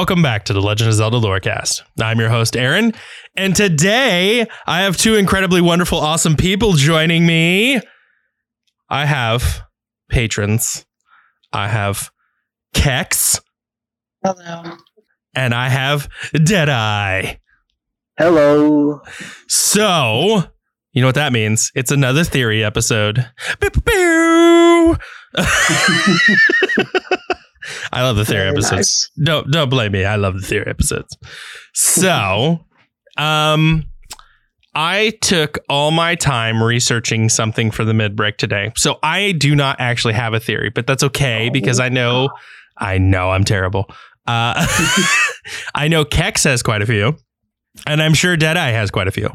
Well, welcome back to the Legend of Zelda Lorecast. I'm your host, Aaron, and today I have two incredibly wonderful, awesome people joining me. I have patrons, I have Kex, Hello. and I have Deadeye. Hello. So, you know what that means? It's another theory episode. I love the theory Very episodes. nice. Don't don't blame me. I love the theory episodes. So, um I took all my time researching something for the mid break today. So I do not actually have a theory, but that's okay because I know I know I'm terrible. Uh I know Kex has quite a few, and I'm sure Deadeye has quite a few.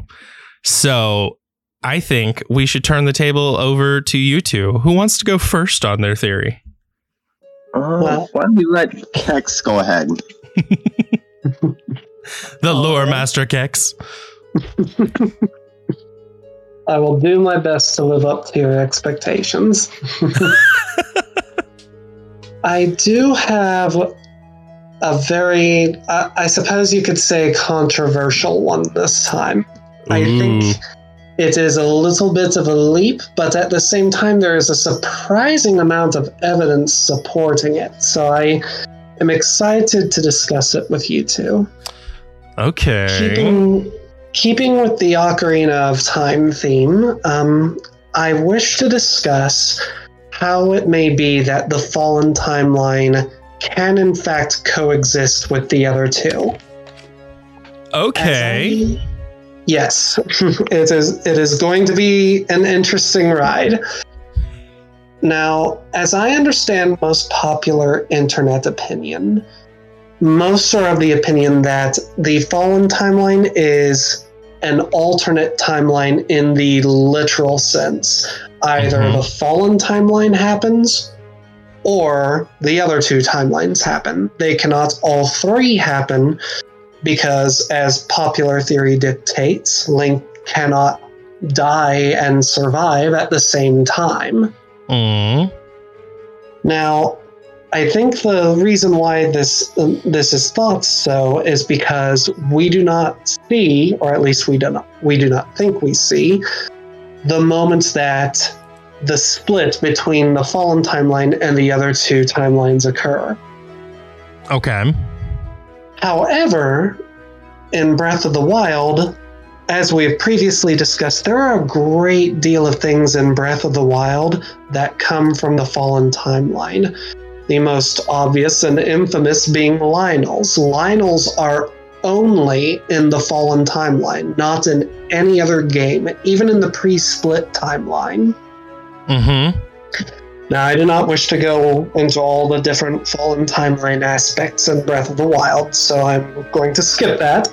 So I think we should turn the table over to you two. Who wants to go first on their theory? Uh, Well- why don't we let Kex go ahead? The lore Alright. master Kex. I will do my best to live up to your expectations. I do have a very, uh, I suppose you could say, controversial one this time. I think Ooh. It is a little bit of a leap, but at the same time, there is a surprising amount of evidence supporting it. So I am excited to discuss it with you two. Okay. Keeping, keeping with the Ocarina of Time theme, um, I wish to discuss how it may be that the Fallen Timeline can, in fact, coexist with the other two. Okay. Yes, it is. It is going to be an interesting ride. Now, as I understand most popular internet opinion, most are of the opinion that the Fallen timeline is an alternate timeline in the literal sense. Either Mhm. the Fallen timeline happens or the other two timelines happen. They cannot all three happen because, as popular theory dictates, Link cannot die and survive at the same time. Mm. Now, I think the reason why this um, this is thought so is because we do not see, or at least we do not we do not think we see, the moments that the split between the fallen timeline and the other two timelines occur. Okay. However, in Breath of the Wild, as we have previously discussed, there are a great deal of things in Breath of the Wild that come from the Fallen Timeline. The most obvious and infamous being Lynels. Lynels are only in the Fallen Timeline, not in any other game, even in the pre split timeline. Mm-hmm. Now, I do not wish to go into all the different Fallen Timeline aspects in Breath of the Wild, so I'm going to skip that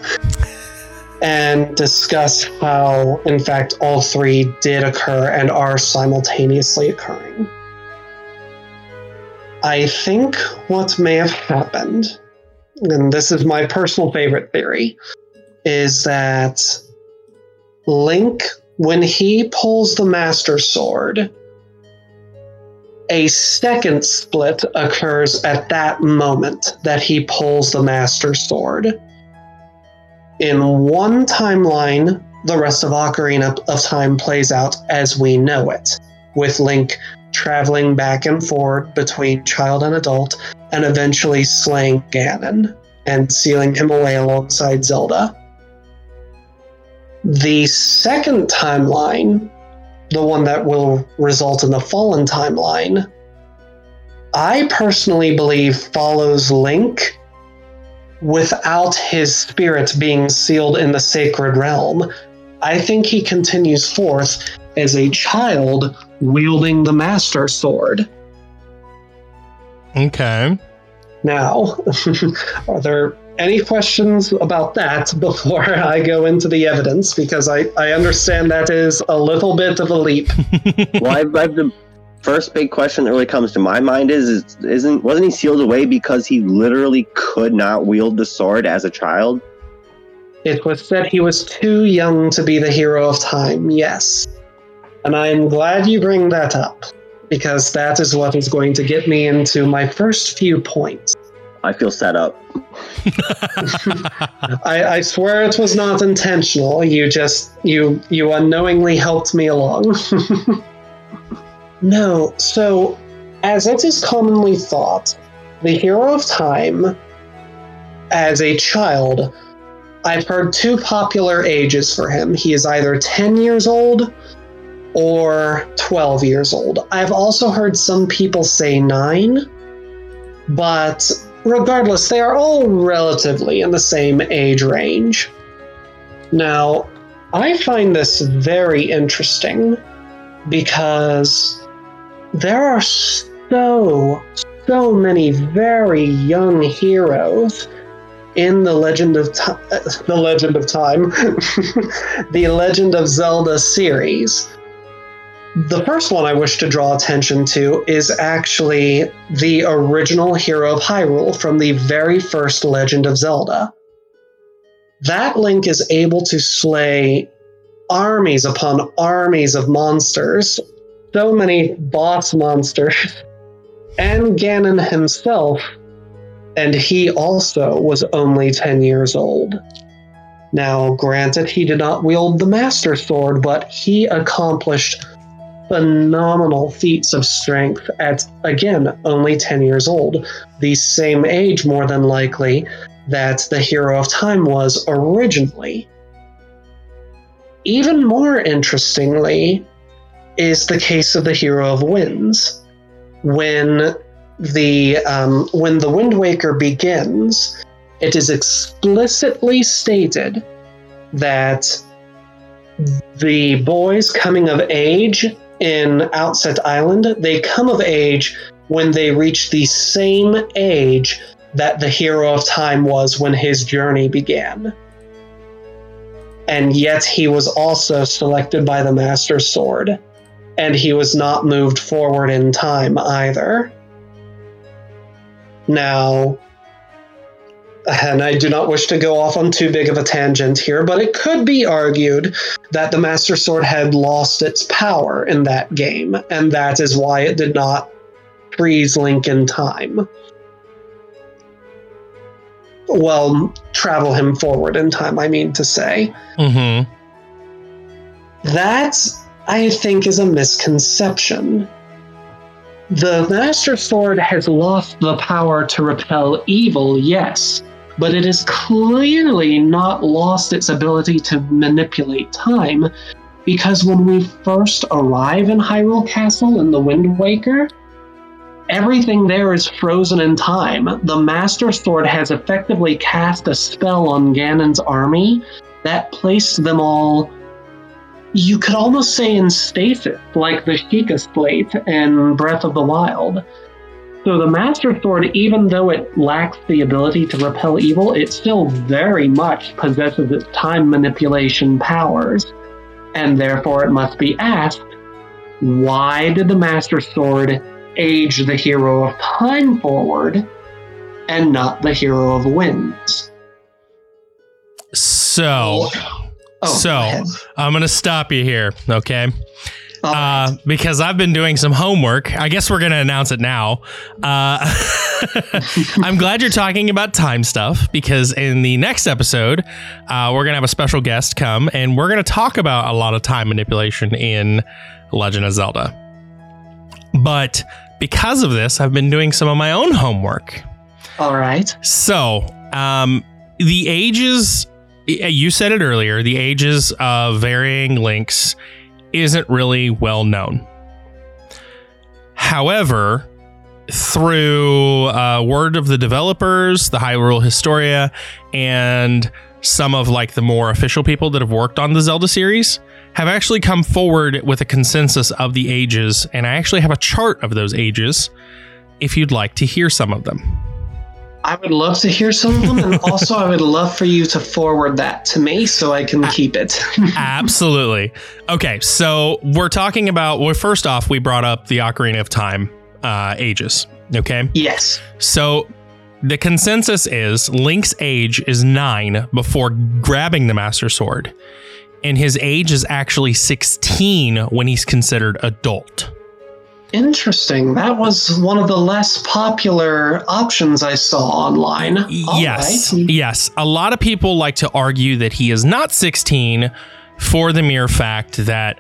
and discuss how, in fact, all three did occur and are simultaneously occurring. I think what may have happened, and this is my personal favorite theory, is that Link, when he pulls the Master Sword, a second split occurs at that moment that he pulls the Master Sword. In one timeline, the rest of Ocarina of Time plays out as we know it, with Link traveling back and forth between child and adult, and eventually slaying Ganon and sealing him away alongside Zelda. The second timeline the one that will result in the fallen timeline, I personally believe follows Link without his spirit being sealed in the sacred realm. I think he continues forth as a child wielding the Master Sword. Okay. Now, are there any questions about that before I go into the evidence? Because I, I understand that is a little bit of a leap. well, I've, I've the first big question that really comes to my mind is, is isn't wasn't he sealed away because he literally could not wield the sword as a child? It was said he was too young to be the hero of time, yes. And I am glad you bring that up, because that is what is going to get me into my first few points. I feel set up. I, I swear it was not intentional. You just you you unknowingly helped me along. no, so as it is commonly thought, the hero of time, as a child, I've heard two popular ages for him. He is either 10 years old or 12 years old. I've also heard some people say nine, but regardless, they are all relatively in the same age range. Now, I find this very interesting because there are so, so many very young heroes in the Legend of Time, the Legend of Time, the Legend of Zelda series. The first one I wish to draw attention to is actually the original hero of Hyrule from the very first Legend of Zelda. That Link is able to slay armies upon armies of monsters, so many boss monsters, and Ganon himself, and he also was only 10 years old. Now, granted, he did not wield the Master Sword, but he accomplished phenomenal feats of strength at, again, only 10 years old, the same age, more than likely, that the Hero of Time was originally. Even more interestingly is the case of the Hero of Winds. When the um, when the Wind Waker begins, it is explicitly stated that the boys coming of age in Outset Island, they come of age when they reach the same age that the hero of time was when his journey began. And yet he was also selected by the Master Sword, and he was not moved forward in time either. Now, and I do not wish to go off on too big of a tangent here, but it could be argued that the Master Sword had lost its power in that game, and that is why it did not freeze Link in time. Well, travel him forward in time, I mean to say. Mm-hmm. That, I think, is a misconception. The Master Sword has lost the power to repel evil, yes, but it has clearly not lost its ability to manipulate time, because when we first arrive in Hyrule Castle in the Wind Waker, everything there is frozen in time. The Master Sword has effectively cast a spell on Ganon's army that placed them all you could almost say in stasis, like the Sheikah Slate in Breath of the Wild. So the Master Sword, even though it lacks the ability to repel evil, it still very much possesses its time manipulation powers. And therefore it must be asked, why did the Master Sword age the hero of time forward and not the hero of winds? So, Oh, so go. I'm gonna stop you here, okay? Right. Uh, because I've been doing some homework. I guess we're gonna announce it now. Uh, I'm glad you're talking about time stuff because in the next episode, uh, we're gonna have a special guest come and we're gonna talk about a lot of time manipulation in Legend of Zelda. But because of this, I've been doing some of my own homework. All right. So, um, the ages, you said it earlier, the ages of varying links isn't really well known. However, through uh, word of the developers, the Hyrule Historia, and some of like the more official people that have worked on the Zelda series have actually come forward with a consensus of the ages, and I actually have a chart of those ages if you'd like to hear some of them. I would love to hear some of them, and also I would love for you to forward that to me so I can keep it. Absolutely. Okay, so we're talking about. Well, first off, we brought up the Ocarina of Time uh, ages. Okay, yes. so the consensus is Link's age is nine before grabbing the Master Sword, and his age is actually 16 when he's considered adult. Interesting. That was one of the less popular options I saw online. All yes. right. Yes. A lot of people like to argue that he is not 16 for the mere fact that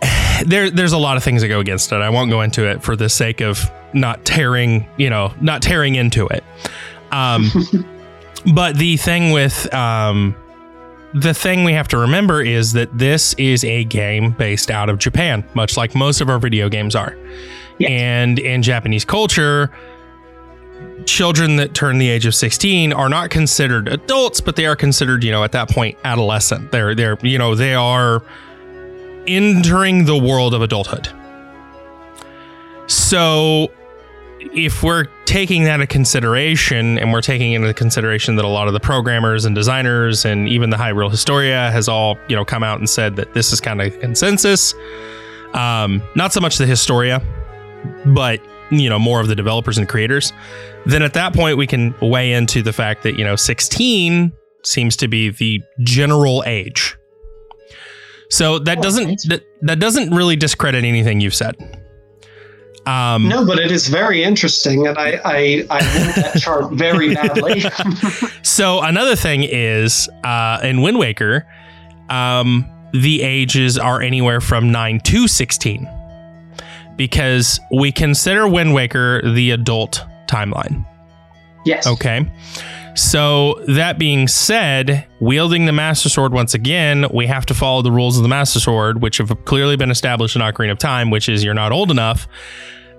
there there's a lot of things that go against it. I won't go into it for the sake of not tearing, you know, not tearing into it. Um but the thing with um the thing we have to remember is that this is a game based out of Japan, much like most of our video games are. Yes. And in Japanese culture, children that turn the age of 16 are not considered adults, but they are considered, you know, at that point adolescent. They're they're, you know, they are entering the world of adulthood. So if we're taking that into consideration and we're taking into consideration that a lot of the programmers and designers and even the Hyrule Historia has all, you know, come out and said that this is kind of consensus. Um, not so much the Historia, but you know, more of the developers and creators, then at that point we can weigh into the fact that, you know, 16 seems to be the general age. So that doesn't that, that doesn't really discredit anything you've said. Um, No, but it is very interesting, and I I, I that chart very badly. So another thing is uh, in Wind Waker, um, the ages are anywhere from nine to sixteen, because we consider Wind Waker the adult timeline. yes. Okay. So that being said, wielding the Master Sword once again, we have to follow the rules of the Master Sword, which have clearly been established in Ocarina of Time, which is you're not old enough.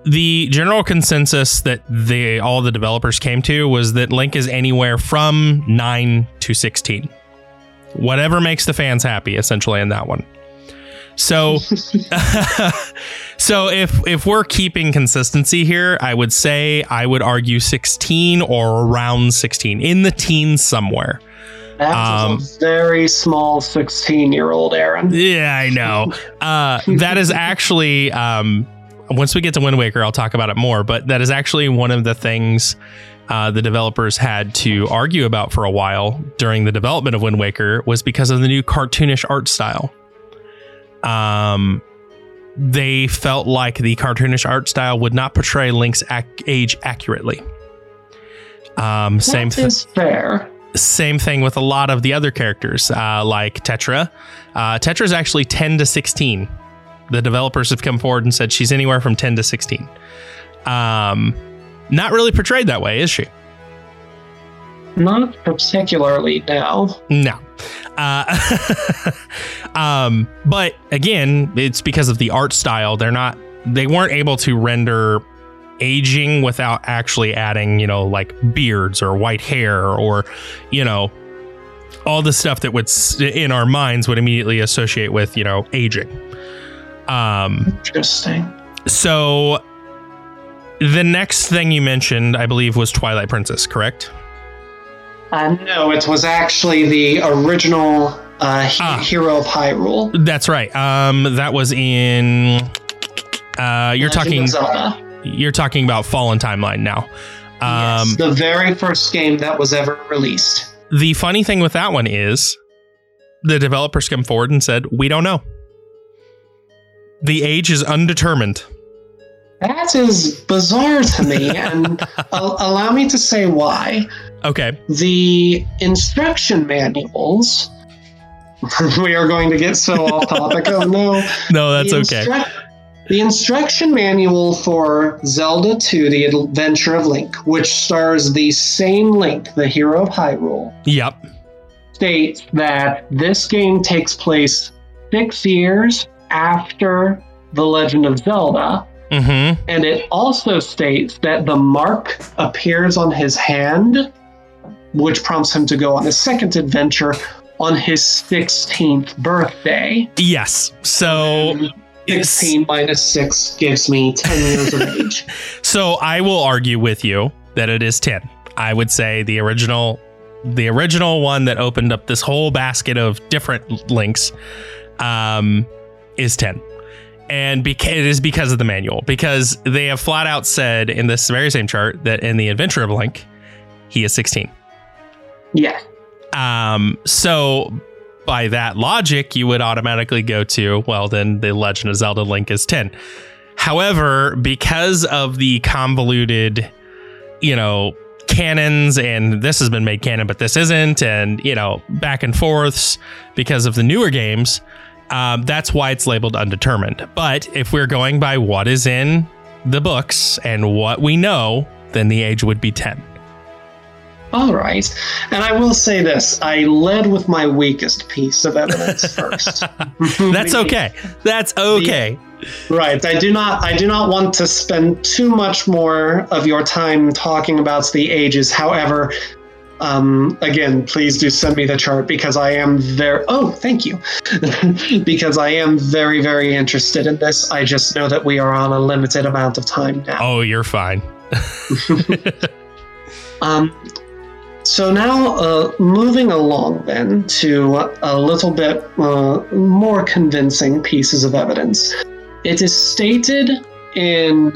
The general consensus that they all the developers came to was that Link is anywhere from nine to sixteen. Whatever makes the fans happy, essentially, in that one. So so if if we're keeping consistency here, I would say I would argue 16 or around 16 in the teens somewhere. That Um, a very small 16 year old Aaron. Yeah, I know. Uh, that is actually um, once we get to Wind Waker, I'll talk about it more. But that is actually one of the things uh, the developers had to argue about for a while during the development of Wind Waker was because of the new cartoonish art style. Um, they felt like the cartoonish art style would not portray Link's ac- age accurately. Um, same thing fair. same thing with a lot of the other characters, uh, like Tetra. Uh, Tetra is actually 10 to 16. The developers have come forward and said she's anywhere from 10 to 16. Um, not really portrayed that way, is she? Not particularly now. No. Uh, um, but again, it's because of the art style. They're not, they weren't able to render aging without actually adding, you know, like beards or white hair or, you know, all the stuff that would in our minds would immediately associate with, you know, aging. Um, Interesting. so the next thing you mentioned, I believe, was Twilight Princess, correct? Uh, no, it was actually the original uh, he- Ah. hero of Hyrule. That's right. Um, that was in. Uh, you're Legend talking. You're talking about Fallen Timeline now. Um, yes, the very first game that was ever released. the funny thing with that one is, the developers come forward and said, "We don't know. The age is undetermined." That is bizarre to me, and al- allow me to say why. Okay. The instruction manuals. we are going to get so off topic. Oh no! No, that's the okay. the instruction manual for Zelda 2 The Adventure of Link, which stars the same Link, the hero of Hyrule, Yep. states that this game takes place six years after The Legend of Zelda. Mm-hmm. And it also states that the mark appears on his hand, which prompts him to go on a second adventure on his 16th birthday. Yes. So. 16 minus 6 gives me 10 years of age. So I will argue with you that it is 10. I would say the original the original one that opened up this whole basket of different links um, is 10. And beca- it is because of the manual, because they have flat out said in this very same chart that in the Adventure of Link, he is 16. Yeah. Um, so by that logic, you would automatically go to, well, then the Legend of Zelda Link is 10. However, because of the convoluted, you know, canons and this has been made canon, but this isn't, and you know, back and forths because of the newer games, um, that's why it's labeled undetermined. But if we're going by what is in the books and what we know, then the age would be 10. All right. And I will say this I led with my weakest piece of evidence first. That's okay. That's okay. Right. I do not I do not want to spend too much more of your time talking about the ages. However, um, again, please do send me the chart because I am very. Oh, thank you. because I am very, very interested in this. I just know that we are on a limited amount of time now. Oh, you're fine. um, so now, uh, moving along then to a little bit uh, more convincing pieces of evidence. It is stated in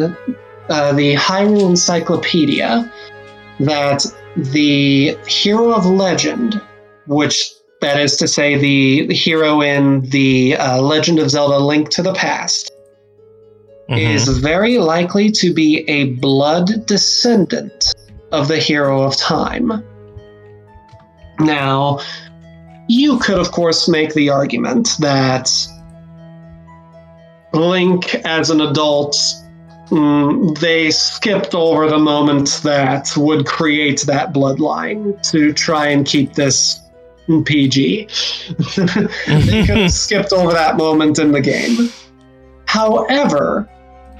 uh, the Hyrule Encyclopedia that the hero of legend, which that is to say, the, hero in the uh, Legend of Zelda Link to the Past, mm-hmm. is very likely to be a blood descendant of the hero of time. Now, you could, of course, make the argument that Link, as an adult, mm, they skipped over the moment that would create that bloodline to try and keep this PG. they could have skipped over that moment in the game. However,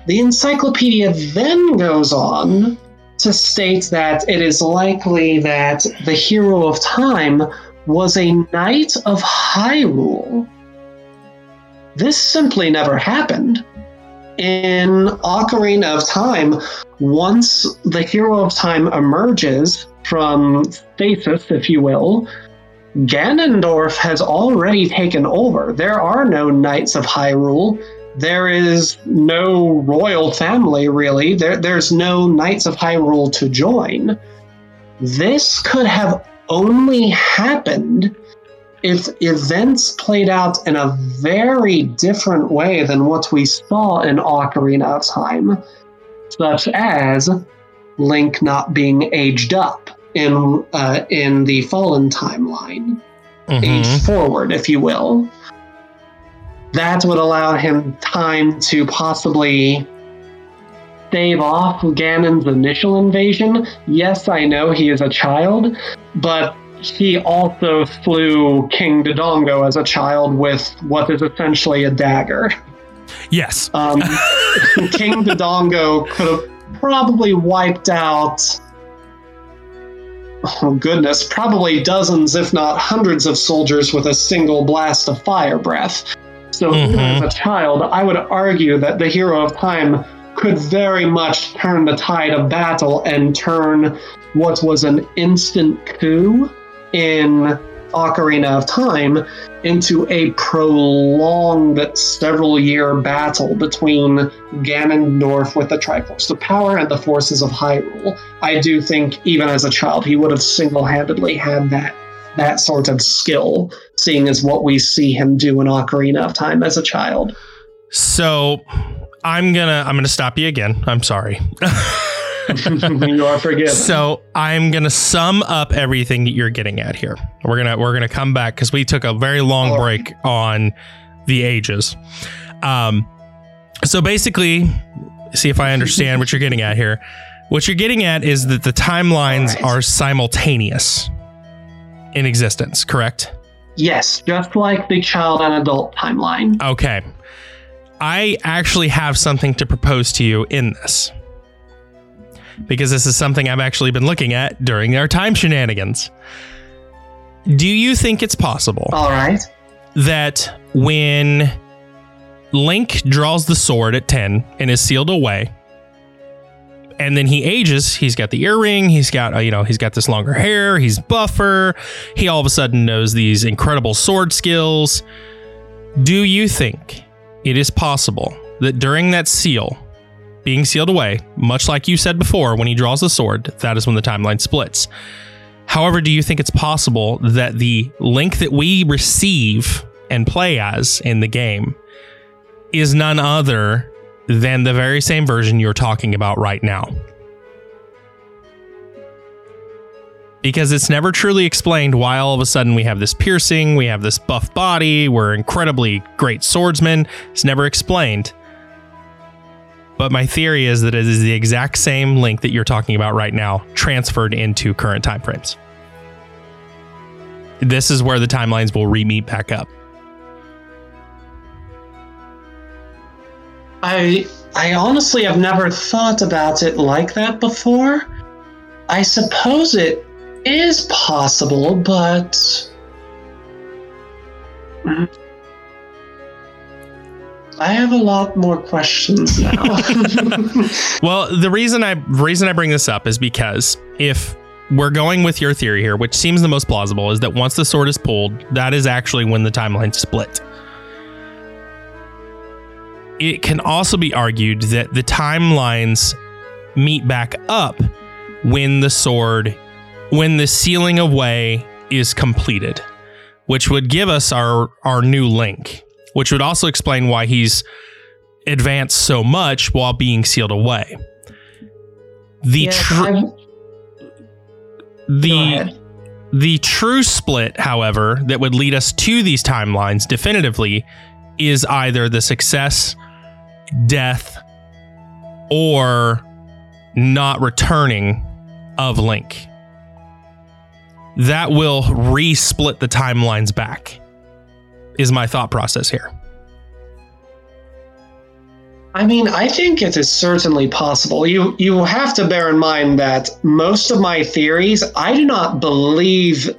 the encyclopedia then goes on to state that it is likely that the hero of time was a knight of Hyrule. This simply never happened. In Ocarina of Time, once the hero of time emerges from stasis, if you will, Ganondorf has already taken over. There are no knights of Hyrule there is no royal family really. There, there's no Knights of Hyrule to join. This could have only happened if events played out in a very different way than what we saw in Ocarina of Time, such as Link not being aged up in uh, in the Fallen timeline, mm-hmm. aged forward, if you will that would allow him time to possibly stave off Ganon's initial invasion. Yes, I know he is a child, but he also slew King Dodongo as a child with what is essentially a dagger. Yes. Um, King Dodongo could have probably wiped out. Oh goodness, probably dozens, if not hundreds, of soldiers with a single blast of fire breath. So mm-hmm. as a child, I would argue that the hero of time could very much turn the tide of battle and turn what was an instant coup in Ocarina of Time into a prolonged several year battle between Ganondorf with the Triforce of Power and the forces of Hyrule. I do think, even as a child, he would have single handedly had that that sort of skill, seeing as what we see him do in Ocarina of Time as a child. So I'm gonna I'm gonna stop you again. I'm sorry. you are forgiven. So I'm gonna sum up everything that you're getting at here. We're gonna we're gonna come back because we took a very long All break right. on the ages. Um, so basically, see if I understand what you're getting at here. What you're getting at is that the timelines right. are simultaneous in existence, correct? Yes, just like the child and adult timeline. Okay. I actually have something to propose to you in this. Because this is something I've actually been looking at during our time shenanigans. Do you think it's possible? All right. That when Link draws the sword at 10 and is sealed away, and then he ages. He's got the earring. He's got uh, you know he's got this longer hair. He's buffer. He all of a sudden knows these incredible sword skills. Do you think it is possible that during that seal being sealed away, much like you said before, when he draws the sword, that is when the timeline splits. However, do you think it's possible that the link that we receive and play as in the game is none other than the very same version you're talking about right now. Because it's never truly explained why all of a sudden we have this piercing, we have this buff body, we're incredibly great swordsmen. It's never explained. But my theory is that it is the exact same link that you're talking about right now, transferred into current time frames. This is where the timelines will re meet back up. I I honestly have never thought about it like that before. I suppose it is possible, but I have a lot more questions now. well, the reason I reason I bring this up is because if we're going with your theory here, which seems the most plausible, is that once the sword is pulled, that is actually when the timeline split. It can also be argued that the timelines meet back up when the sword, when the sealing away is completed, which would give us our our new link, which would also explain why he's advanced so much while being sealed away. The Yeah, tr- the the true split, however, that would lead us to these timelines definitively is either the success, death, or not returning of Link. That will re split the timelines back, is my thought process here. I mean, I think it is certainly possible. You you have to bear in mind that most of my theories, I do not believe.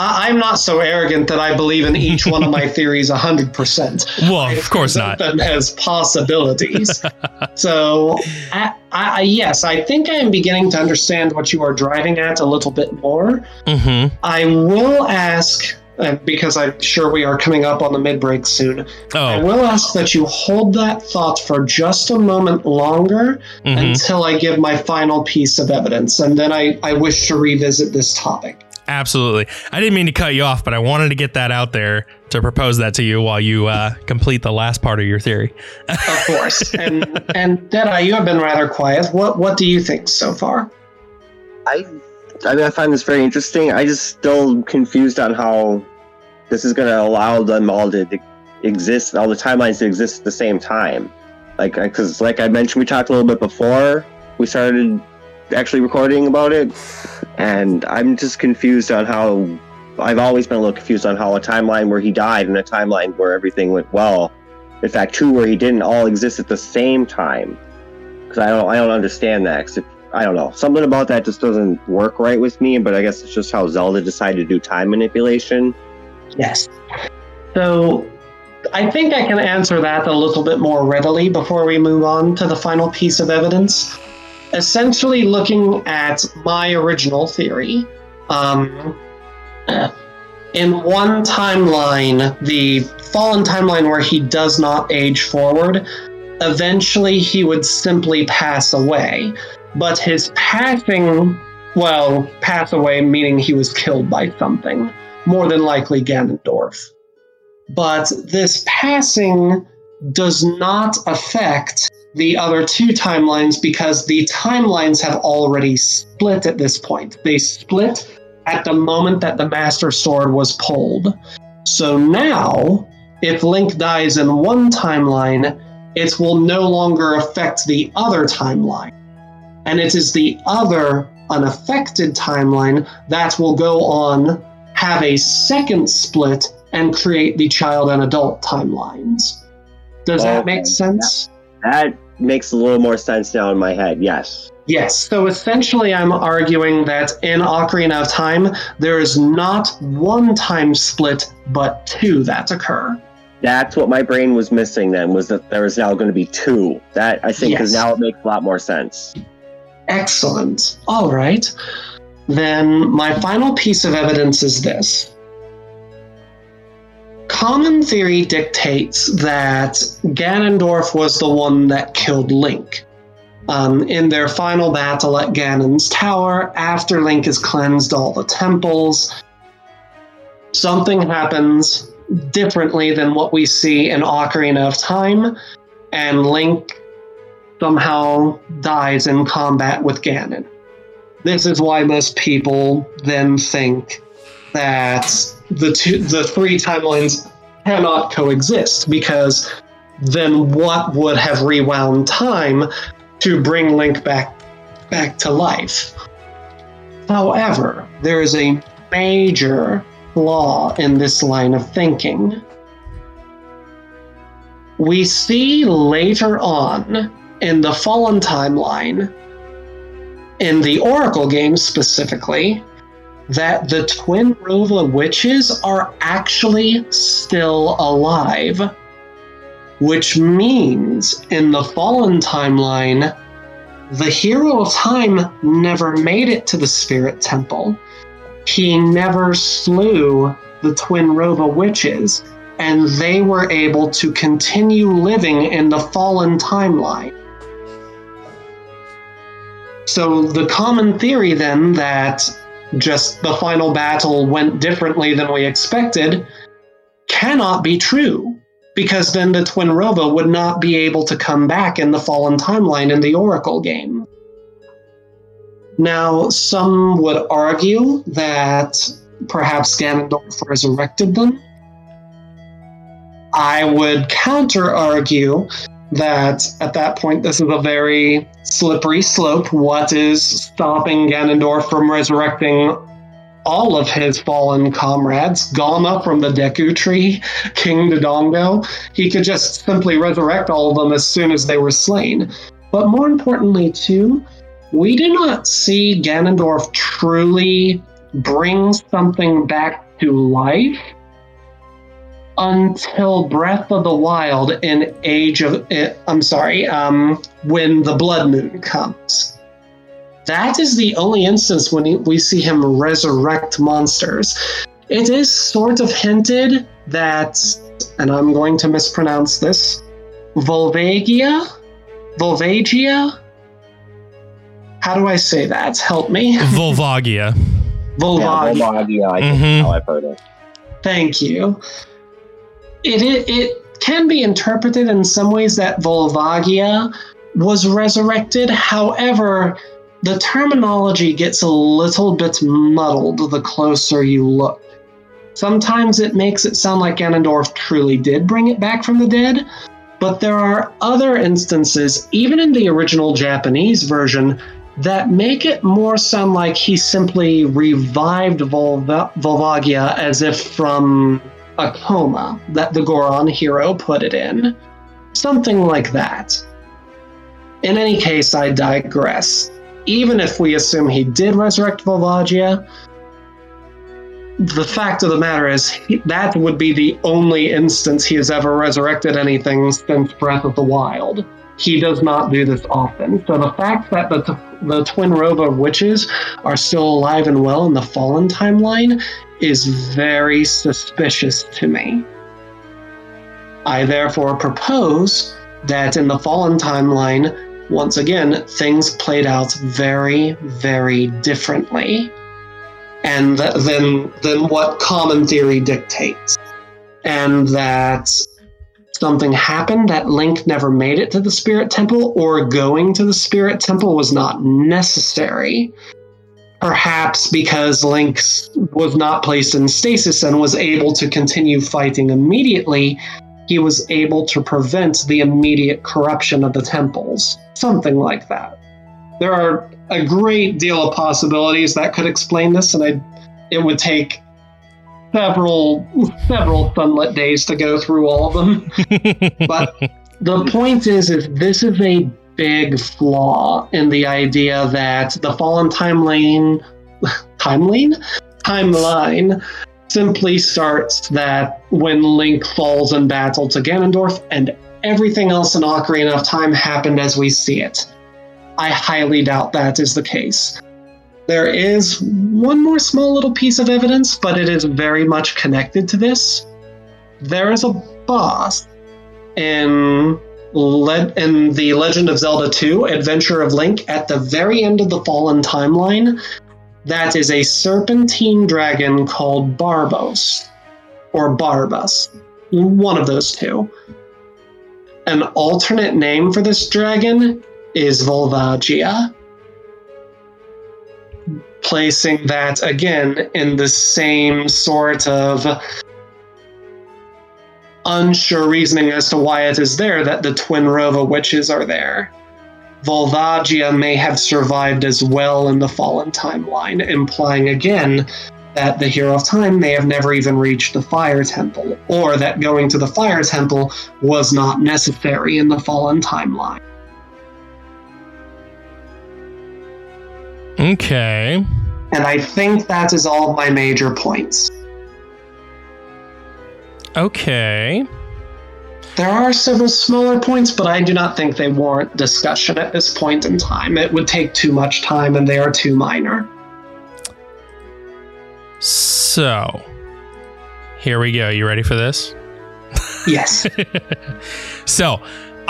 I, I'm not so arrogant that I believe in each one of my theories hundred percent. Well, of course not. Them as possibilities. so, I, I, yes, I think I am beginning to understand what you are driving at a little bit more. Mm-hmm. I will ask. Uh, because I'm sure we are coming up on the mid break soon. I Oh, will ask that you hold that thought for just a moment longer mhm. until I give my final piece of evidence, and then I, I wish to revisit this topic. Absolutely. I didn't mean to cut you off, but I wanted to get that out there to propose that to you while you uh, complete the last part of your theory. Of course. and and Deadeye, you have been rather quiet. What what do you think so far? I, I mean, I find this very interesting. I just still confused on how this is going to allow them all to exist, all the timelines to exist at the same time. Like, because like I mentioned, we talked a little bit before we started actually recording about it, and I'm just confused on how. I've always been a little confused on how a timeline where he died and a timeline where everything went well, in fact, two where he didn't all exist at the same time. Because I don't, I don't understand that. 'Cause if I don't know. Something about that just doesn't work right with me, but I guess it's just how Zelda decided to do time manipulation. Yes. So I think I can answer that a little bit more readily before we move on to the final piece of evidence. Essentially, looking at my original theory, um, in one timeline, the fallen timeline where he does not age forward, eventually he would simply pass away. But his passing, well, pass away meaning he was killed by something more than likely Ganondorf. But this passing does not affect the other two timelines because the timelines have already split at this point. They split at the moment that the Master Sword was pulled. So now, if Link dies in one timeline, it will no longer affect the other timeline. And it is the other unaffected timeline that will go on have a second split and create the child and adult timelines. Does that make sense? That makes a little more sense now in my head. Yes. Yes. So essentially, I'm arguing that in Ocarina of Time, there is not one time split, but two that occur. That's what my brain was missing then was that there is now going to be two. That I think because Yes. now it makes a lot more sense. Excellent. All right. Then my final piece of evidence is this. Common theory dictates that Ganondorf was the one that killed Link. Um, in their final battle at Ganon's Tower, after Link has cleansed all the temples, something happens differently than what we see in Ocarina of Time, and Link somehow dies in combat with Ganon. This is why most people then think that the two, the three timelines cannot coexist because then what would have rewound time to bring Link back back to life? However, there is a major flaw in this line of thinking. We see later on in the Fallen timeline, in the Oracle game specifically, that the Twinrova witches are actually still alive. Which means in the Fallen timeline, the hero of time never made it to the Spirit Temple. He never slew the Twinrova witches, and they were able to continue living in the Fallen timeline. So, the common theory then that just the final battle went differently than we expected cannot be true because then the Twinrova would not be able to come back in the Fallen Timeline in the Oracle game. Now, some would argue that perhaps Ganondorf resurrected them. I would counter argue that at that point this is a very slippery slope. What is stopping Ganondorf from resurrecting all of his fallen comrades, Gohma from the Deku Tree, King Dodongo? He could just simply resurrect all of them as soon as they were slain. But more importantly, too, we do not see Ganondorf truly bring something back to life until Breath of the Wild in Age of. Eh, I'm sorry, um, when the Blood Moon comes. That is the only instance when we see him resurrect monsters. It is sort of hinted that, and I'm going to mispronounce this, Volvagia? Volvagia? How do I say that? Help me. Volvagia. Volvagia. Yeah, Volvagia, I think Mhm. is how I've heard it. Thank you. It, it it can be interpreted in some ways that Volvagia was resurrected. However, the terminology gets a little bit muddled the closer you look. Sometimes it makes it sound like Ganondorf truly did bring it back from the dead, but there are other instances, even in the original Japanese version, that make it more sound like he simply revived Volva- Volvagia as if from a coma that the Goron hero put it in. Something like that. In any case, I digress. Even if we assume he did resurrect Volvagia, the fact of the matter is that would be the only instance he has ever resurrected anything since Breath of the Wild. He does not do this often. So the fact that the, the Twinrova witches are still alive and well in the Fallen timeline is very suspicious to me. I therefore propose that in the Fallen timeline, once again, things played out very, very differently and th- than, than what common theory dictates. And that something happened that Link never made it to the Spirit Temple, or going to the Spirit Temple was not necessary. Perhaps because Link was not placed in stasis and was able to continue fighting immediately, he was able to prevent the immediate corruption of the temples. Something like that. There are a great deal of possibilities that could explain this, and I, it would take several several sunlit days to go through all of them. But the point is, is this is a big flaw in the idea that the fallen timeline, timeline, timeline, simply starts that when Link falls in battle to Ganondorf, and everything else in Ocarina of Time happened as we see it. I highly doubt that is the case. There is one more small little piece of evidence, but it is very much connected to this. There is a boss in Le- in the Legend of Zelda 2 Adventure of Link at the very end of the Fallen Timeline that is a serpentine dragon called Barbos or Barbas. One of those two. An alternate name for this dragon is Volvagia. Placing that again in the same sort of unsure reasoning as to why it is there that the Twinrova witches are there. Volvagia may have survived as well in the Fallen timeline, implying again that the Hero of Time may have never even reached the Fire Temple, or that going to the Fire Temple was not necessary in the Fallen timeline. Okay. And I think that is all of my major points. Okay. There are several smaller points, but I do not think they warrant discussion at this point in time. It would take too much time, and they are too minor. So, here we go. You ready for this? Yes. so,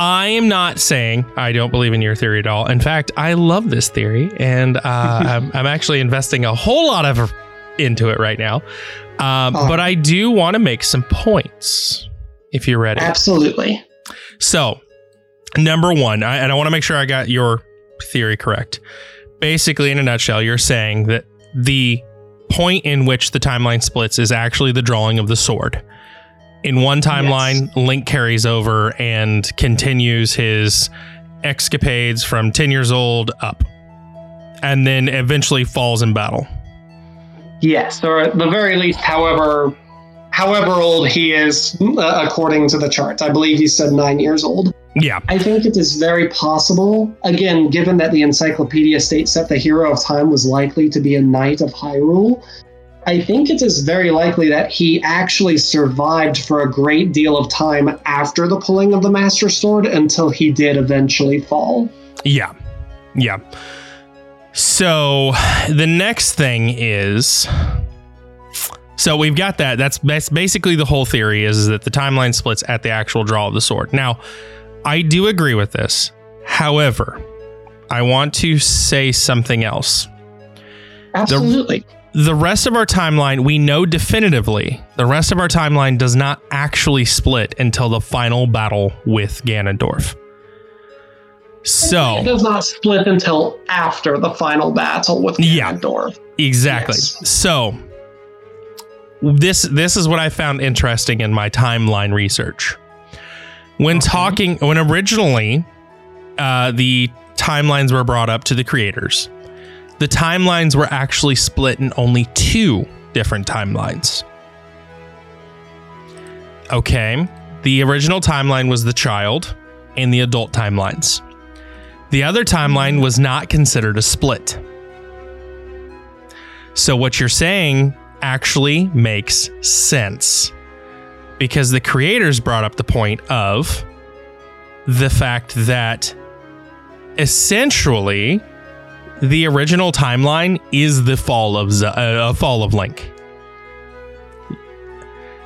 I am not saying I don't believe in your theory at all. In fact, I love this theory, and uh, I'm, I'm actually investing a whole lot of into it right now. Uh, Oh. But I do want to make some points. If you're ready. Absolutely. So, number one, I, and I want to make sure I got your theory correct. Basically, in a nutshell, you're saying that the point in which the timeline splits is actually the drawing of the sword. In one timeline, Link carries over and continues his escapades from 10 years old up, and then eventually falls in battle. Yes, or at the very least, however, however old he is, uh, according to the charts. I believe he said nine years old. Yeah. I think it is very possible, again, given that the encyclopedia states that the hero of time was likely to be a knight of Hyrule. I think it is very likely that he actually survived for a great deal of time after the pulling of the Master Sword until he did eventually fall. Yeah. Yeah. So the next thing is so we've got that. That's that's basically the whole theory is that the timeline splits at the actual draw of the sword. Now, I do agree with this. However, I want to say something else. Absolutely. The rest of our timeline, we know definitively, the rest of our timeline does not actually split until the final battle with Ganondorf. So it does not split until after the final battle with Ganondorf. Yeah. Exactly. Yes. So this this is what I found interesting in my timeline research. When Okay. talking when originally uh, the timelines were brought up to the creators, the timelines were actually split in only two different timelines. Okay. The original timeline was the child and the adult timelines. The other timeline was not considered a split. So what you're saying actually makes sense because the creators brought up the point of the fact that essentially the original timeline is the fall of Z- uh, fall of Link.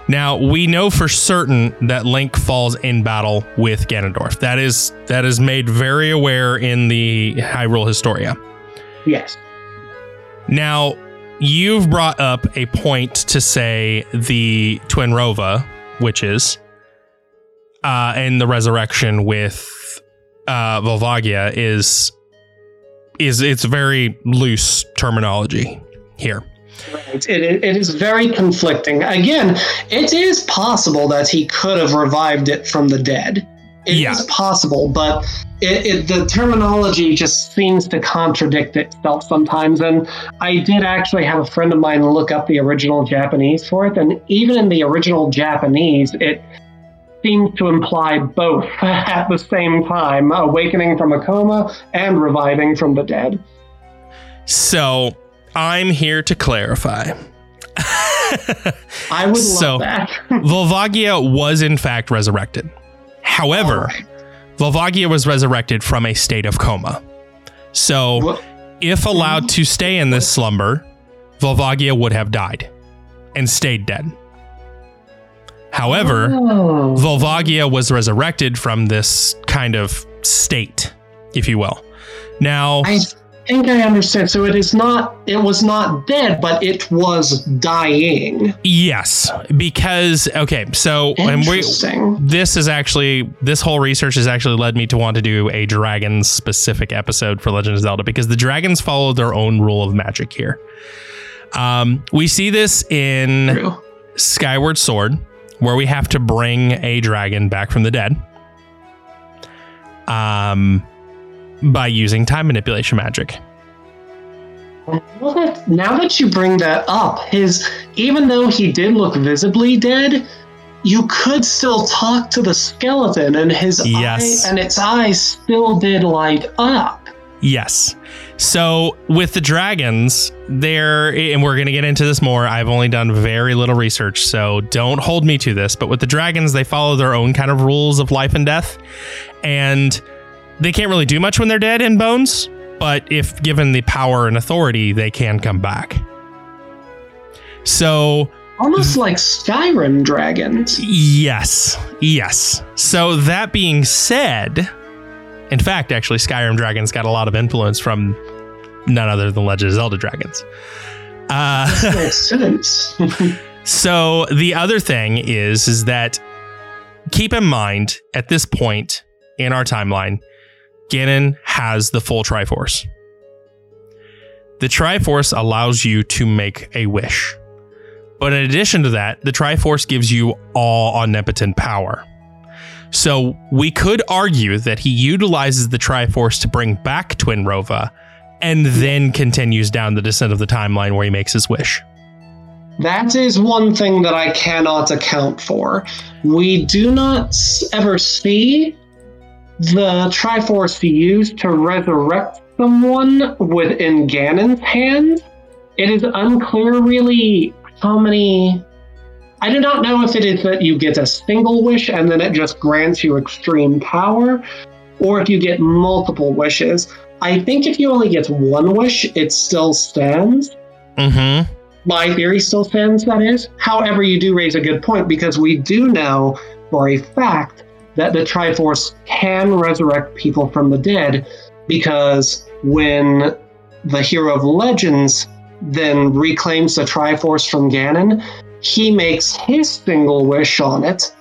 Now we know for certain that Link falls in battle with Ganondorf. That is that is made very aware in the Hyrule Historia. Yes. Now, you've brought up a point to say the Twin Twinrova witches uh, and the resurrection with uh, Volvagia is is it's very loose terminology here. Right. It, it, it is very conflicting. Again, it is possible that he could have revived it from the dead. It is Yeah. possible, but it, it, the terminology just seems to contradict itself sometimes. And I did actually have a friend of mine look up the original Japanese for it, and even in the original Japanese, it seems to imply both at the same time awakening from a coma and reviving from the dead. So I'm here to clarify. I would love So- that. Volvagia was in fact resurrected. However, Alright. Volvagia was resurrected from a state of coma. So Well- if allowed to stay in this slumber, Volvagia would have died and stayed dead. However, Oh. Volvagia was resurrected from this kind of state, if you will. Now, I think I understand. So it is not. It was not dead, but it was dying. Yes, because okay, so and we this is actually this whole research has actually led me to want to do a dragon specific episode for Legend of Zelda because the dragons follow their own rule of magic here. Um, we see this in True. Skyward Sword, where we have to bring a dragon back from the dead. Um, by using time manipulation magic. Well, that, now that you bring that up, his even though he did look visibly dead, you could still talk to the skeleton, and his Yes. eye and its eyes still did light up. Yes. So with the dragons, there, and we're going to get into this more. I've only done very little research, so don't hold me to this. But with the dragons, they follow their own kind of rules of life and death. And they can't really do much when they're dead in bones. But if given the power and authority, they can come back. So Almost like Skyrim dragons. Yes. Yes. So that being said, in fact, actually, Skyrim Dragons got a lot of influence from none other than Legend of Zelda Dragons. Uh, so the other thing is, is that keep in mind at this point in our timeline, Ganon has the full Triforce. The Triforce allows you to make a wish. But in addition to that, the Triforce gives you all omnipotent power. So we could argue that he utilizes the Triforce to bring back Twinrova and then continues down the descent of the timeline where he makes his wish. That is one thing that I cannot account for. We do not ever see the Triforce used to resurrect someone within Ganon's hands. It is unclear, really, how many. I do not know if it is that you get a single wish and then it just grants you extreme power, or if you get multiple wishes. I think if you only get one wish, it still stands Mm-hmm. my theory still stands, that is. However, you do raise a good point because we do know for a fact that the Triforce can resurrect people from the dead because when the Hero of Legends then reclaims the Triforce from Ganon, he makes his single wish on it.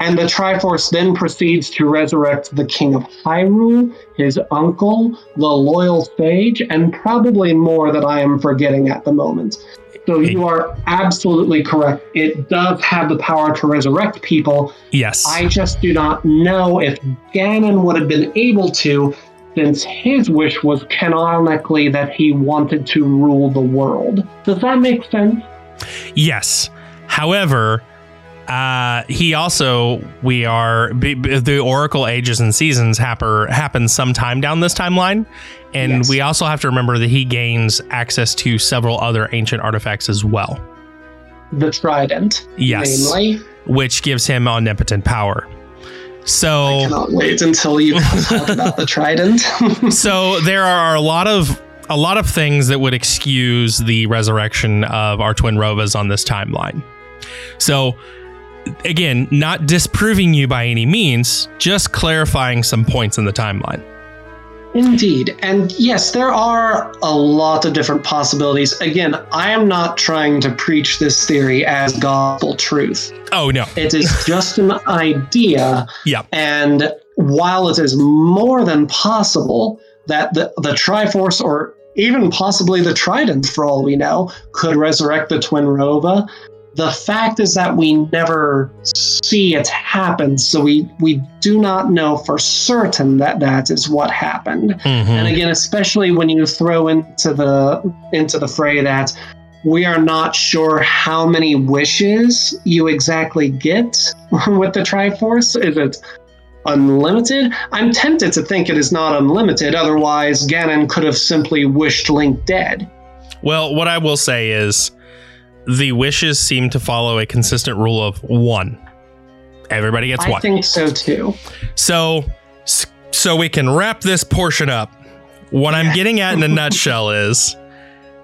And the Triforce then proceeds to resurrect the King of Hyrule, his uncle, the Loyal Sage, and probably more that I am forgetting at the moment. So you are absolutely correct. It does have the power to resurrect people. Yes. I just do not know if Ganon would have been able to, since his wish was canonically that he wanted to rule the world. Does that make sense? Yes. However, uh, he also we are b- b- the Oracle ages and seasons happen happen sometime down this timeline, and Yes. we also have to remember that he gains access to several other ancient artifacts as well, The Trident, Yes. mainly. which gives him omnipotent power. So I cannot wait until you talk about the Trident. so there are a lot of a lot of things that would excuse the resurrection of our Twinrovas on this timeline. So again, not disproving you by any means, just clarifying some points in the timeline. Indeed. And yes, there are a lot of different possibilities. Again, I am not trying to preach this theory as gospel truth. Oh no. It is just an idea. Yep. And while it is more than possible that the, the Triforce or even possibly the Trident, for all we know, could resurrect the Twinrova, the fact is that we never see it happen. So we, we do not know for certain that that is what happened. Mhm. And again, especially when you throw into the into the fray that we are not sure how many wishes you exactly get with the Triforce. Is it unlimited? I'm tempted to think it is not unlimited. Otherwise, Ganon could have simply wished Link dead. Well, what I will say is the wishes seem to follow a consistent rule of one. Everybody gets I one. I think so too. So, so we can wrap this portion up. What I'm getting at in a nutshell is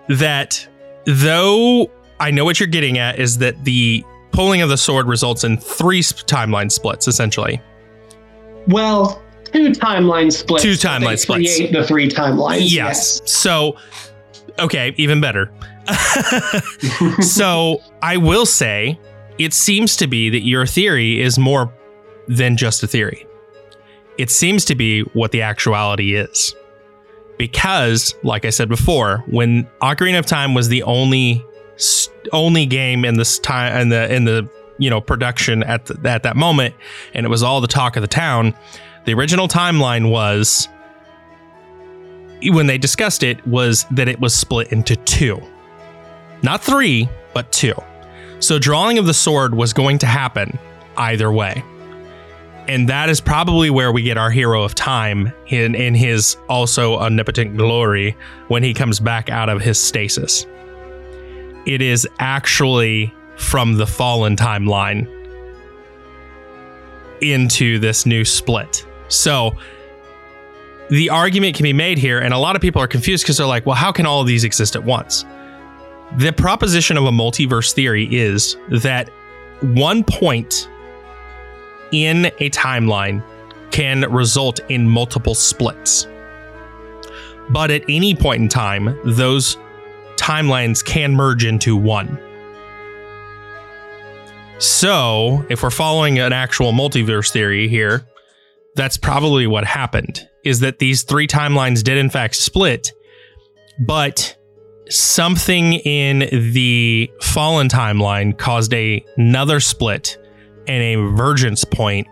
that though I know what you're getting at is that the pulling of the sword results in three sp- timeline splits essentially. Well, two timeline splits. Two timeline splits. Create the three timelines. yes. So, okay, even better. so, I will say it seems to be that your theory is more than just a theory. It seems to be what the actuality is. Because, like I said before, when Ocarina of Time was the only only game in this time in the in the you know production at the, at that moment, and it was all the talk of the town. The original timeline was when they discussed it was that it was split into two, not three, but two. So drawing of the sword was going to happen either way. And that is probably where we get our hero of time in, in his also omnipotent glory when he comes back out of his stasis. It is actually from the fallen timeline into this new split. So the argument can be made here, and a lot of people are confused because they're like, well, how can all of these exist at once? The proposition of a multiverse theory is that one point in a timeline can result in multiple splits. But at any point in time, those timelines can merge into one. So, if we're following an actual multiverse theory here, that's probably what happened is that these three timelines did in fact split, but something in the fallen timeline caused a, another split and a divergence point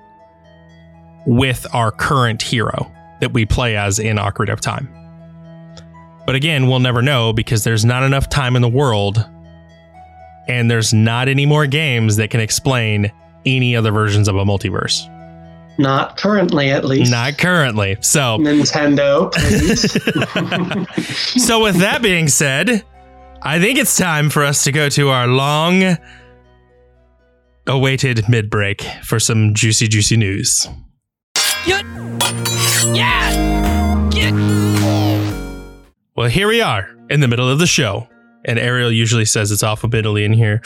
with our current hero that we play as in Ocarina of Time. But again, we'll never know because there's not enough time in the world and there's not any more games that can explain any other versions of a multiverse. Not currently, at least. Not currently. So, Nintendo, please. so with that being said, I think it's time for us to go to our long awaited mid break for some juicy, juicy news. Yeah. Well, here we are in the middle of the show. And Ariel usually says it's alphabetically in here.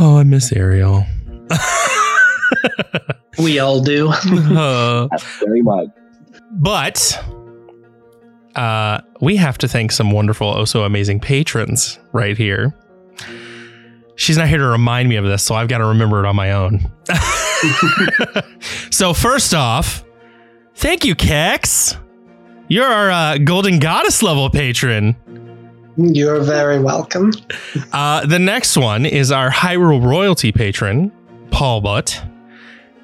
Oh, I miss Ariel. we all do. Uh, Very much. But uh, we have to thank some wonderful, oh so amazing patrons right here. She's not here to remind me of this, so I've got to remember it on my own. so, first off, thank you, Kex. You're our uh, Golden Goddess level patron. You're very welcome. Uh, the next one is our Hyrule Royalty patron, Paul Butt.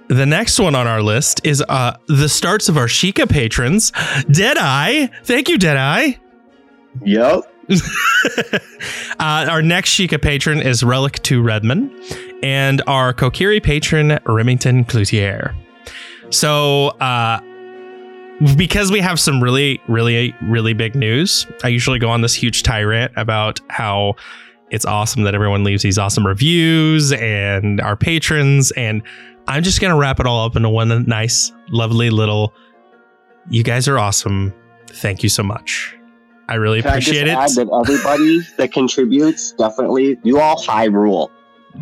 The next one on our list is uh, the starts of our Sheikah patrons, Deadeye. Thank you, Deadeye. Yep. uh, our next Sheikah patron is Relic to Redman, and our Kokiri patron, Remington Cloutier. So, uh, because we have some really, really, really big news, I usually go on this huge tirade about how it's awesome that everyone leaves these awesome reviews and our patrons. And I'm just going to wrap it all up into one nice, lovely little, you guys are awesome. Thank you so much. I really Can appreciate I just it. add that everybody that contributes, definitely, you all high rule.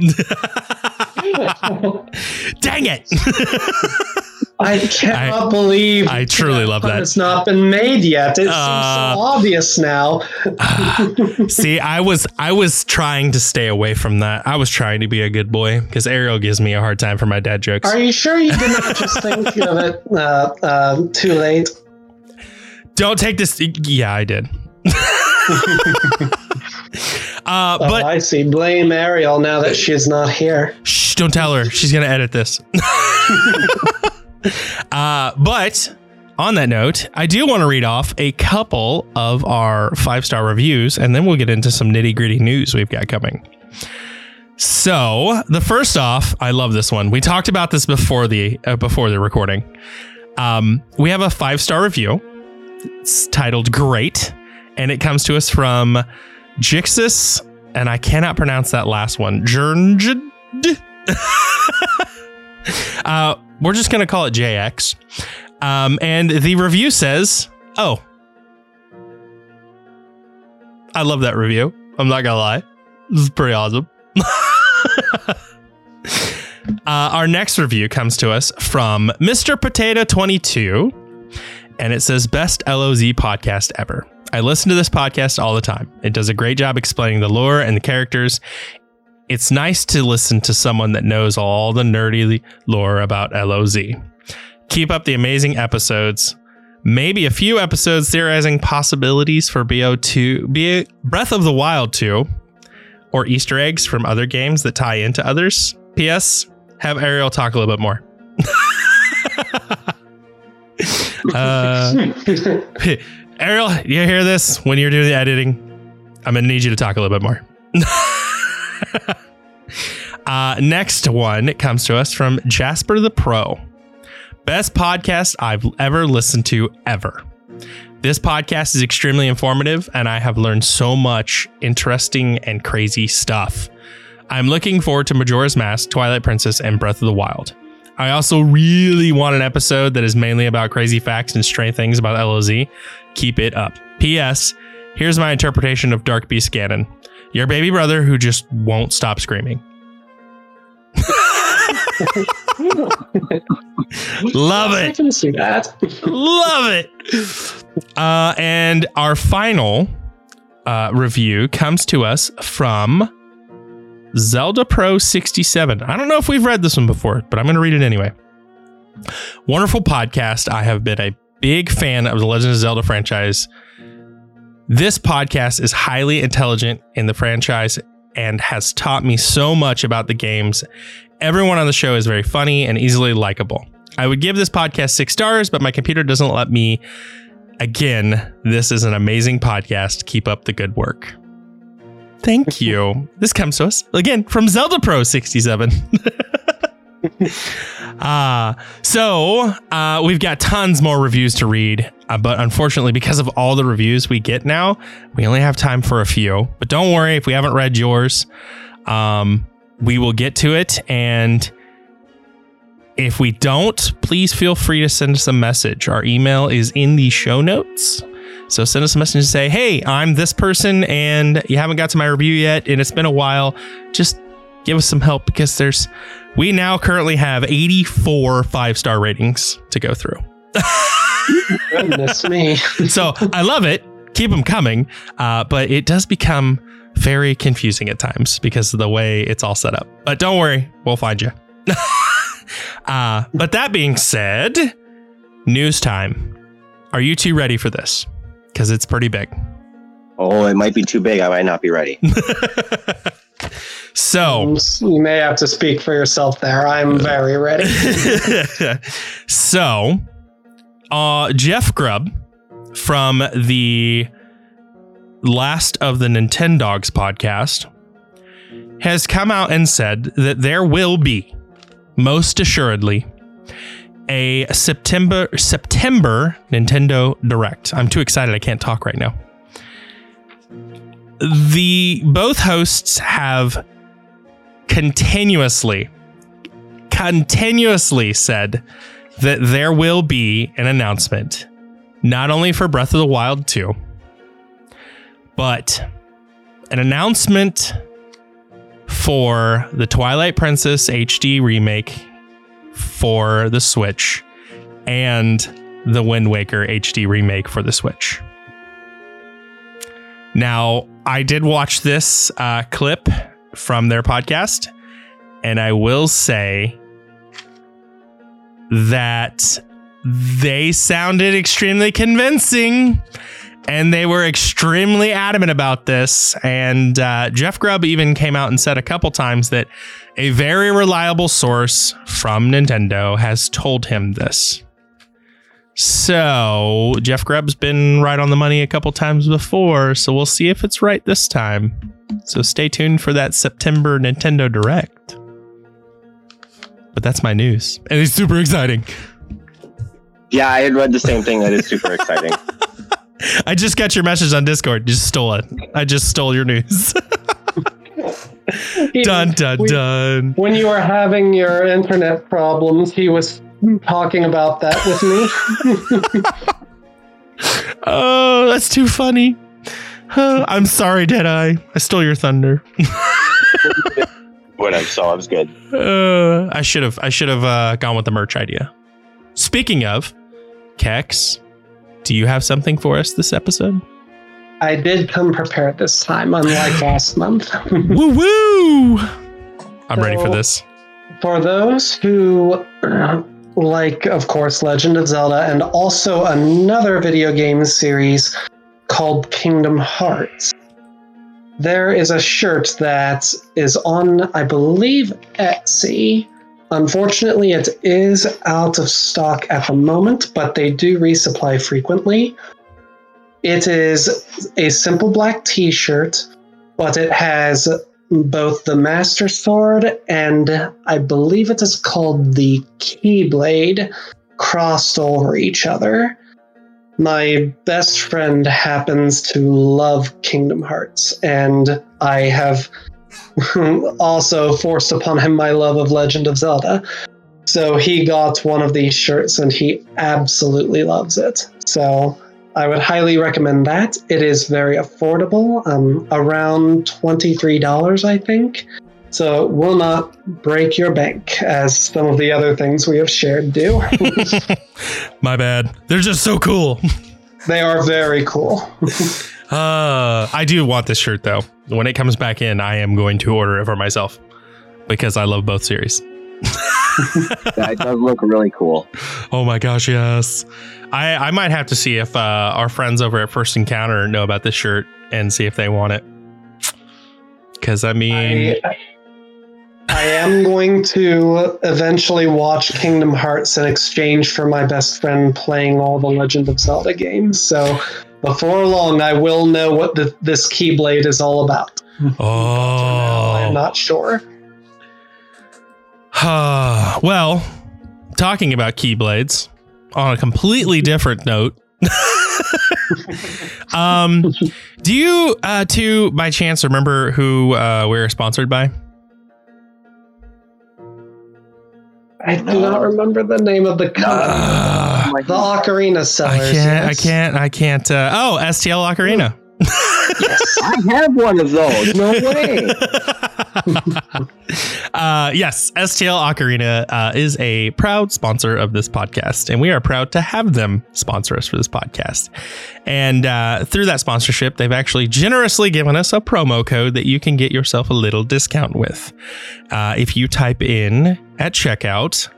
Dang it. I cannot believe I truly love that. It's not been made yet. It Uh, seems so obvious now. See, I was I was trying to stay away from that. I was trying to be a good boy because Ariel gives me a hard time for my dad jokes. Are you sure you did not just think of it uh, uh, too late? Don't take this. Yeah, I did. uh, Oh, but I see. Blame Ariel now that she's not here. shh, don't tell her. She's gonna edit this. uh, but on that note, I do want to read off a couple of our five star reviews, and then we'll get into some nitty gritty news we've got coming. So the first off, I love this one. We talked about this before the uh, before the recording. Um, we have a five star review. It's titled "Great," and it comes to us from Jixis, and I cannot pronounce that last one. Jernjid. uh, we're just gonna call it JX. Um, and the review says, "Oh, I love that review. I'm not gonna lie, this is pretty awesome." uh, our next review comes to us from Mr. Potato 22. and it says best LOZ podcast ever. I listen to this podcast all the time. It does a great job explaining the lore and the characters. It's nice to listen to someone that knows all the nerdy lore about LOZ. Keep up the amazing episodes. Maybe a few episodes theorizing possibilities for BO2, be Breath of the Wild 2, or Easter eggs from other games that tie into others. P.S. Have Ariel talk a little bit more. uh, Ariel, you hear this when you're doing the editing? I'm gonna need you to talk a little bit more. uh, next one comes to us from Jasper the Pro. Best podcast I've ever listened to ever. This podcast is extremely informative, and I have learned so much interesting and crazy stuff. I'm looking forward to Majora's Mask, Twilight Princess, and Breath of the Wild. I also really want an episode that is mainly about crazy facts and stray things about LOZ. Keep it up. P.S. Here's my interpretation of Dark Beast Ganon. Your baby brother who just won't stop screaming. Love I it. can see that. Love it. Uh, and our final uh, review comes to us from Zelda Pro 67. I don't know if we've read this one before, but I'm going to read it anyway. Wonderful podcast. I have been a big fan of the Legend of Zelda franchise. This podcast is highly intelligent in the franchise and has taught me so much about the games. Everyone on the show is very funny and easily likable. I would give this podcast six stars, but my computer doesn't let me. Again, this is an amazing podcast. Keep up the good work. Thank you. this comes to us again from Zelda Pro 67. uh, so uh, we've got tons more reviews to read, uh, but unfortunately, because of all the reviews we get now, we only have time for a few. But don't worry if we haven't read yours, um, we will get to it. And if we don't, please feel free to send us a message. Our email is in the show notes. So send us a message and say, hey, I'm this person and you haven't got to my review yet and it's been a while. Just give us some help because there's, we now currently have 84 five star ratings to go through. Goodness me. so I love it. Keep them coming. Uh, but it does become very confusing at times because of the way it's all set up. But don't worry, we'll find you. uh, but that being said, news time. Are you two ready for this? Because it's pretty big. Oh, it might be too big. I might not be ready. so, You may have to speak for yourself there. I'm very ready. so, uh, Jeff Grubb from the last of the Nintendogs podcast has come out and said that there will be, most assuredly, a September September Nintendo Direct. I'm too excited. I can't talk right now. The both hosts have continuously continuously said that there will be an announcement not only for Breath of the Wild 2 but an announcement for the Twilight Princess HD remake for the Switch and the Wind Waker HD remake for the Switch. Now, I did watch this uh, clip from their podcast, and I will say that they sounded extremely convincing and they were extremely adamant about this. And uh, Jeff Grubb even came out and said a couple times that a very reliable source from Nintendo has told him this. So Jeff Grubb's been right on the money a couple times before, so we'll see if it's right this time. So stay tuned for that September Nintendo Direct. But that's my news, and it's super exciting. Yeah, I had read the same thing. That is super exciting. I just got your message on Discord. You just stole it. I just stole your news. dun dun We- dun. When you were having your internet problems, he was talking about that with me. Oh, that's too funny. I'm sorry, Deadeye. I stole your thunder. Whatever. So I was good. Uh, I should have. I should have uh, gone with the merch idea. Speaking of, Kex, do you have something for us this episode? I did come prepared this time, unlike last month. woo woo! I'm ready for this. For those who uh, like, of course, Legend of Zelda, and also another video game series called Kingdom Hearts, there is a shirt that is on, I believe, Etsy. Unfortunately, it is out of stock at the moment, but they do resupply frequently. It is a simple black t shirt, but it has both the Master Sword and I believe it is called the Keyblade crossed over each other. My best friend happens to love Kingdom Hearts, and I have also forced upon him my love of Legend of Zelda. So he got one of these shirts and he absolutely loves it. So I would highly recommend that. It is very affordable, um, around $23, I think. So it will not break your bank as some of the other things we have shared do. My bad. They're just so cool. they are very cool. Uh, I do want this shirt though. When it comes back in, I am going to order it for myself because I love both series. That does look really cool. Oh my gosh, yes. I I might have to see if uh, our friends over at First Encounter know about this shirt and see if they want it. Because I mean, I, I am going to eventually watch Kingdom Hearts in exchange for my best friend playing all the Legend of Zelda games. So before long, I will know what the, this Keyblade is all about. Oh, I'm not sure. well, talking about keyblades on a completely different note. um, do you, uh, two by chance remember who uh, we're sponsored by? I do not remember the name of the company. Uh, the Ocarina sellers. I can't. yes. I can't. I can't. Uh, oh, STL Ocarina. Yes. I have one of those. No way. uh, yes, STL Ocarina uh, is a proud sponsor of this podcast, and we are proud to have them sponsor us for this podcast. And uh, through that sponsorship, they've actually generously given us a promo code that you can get yourself a little discount with. Uh, if you type in at checkout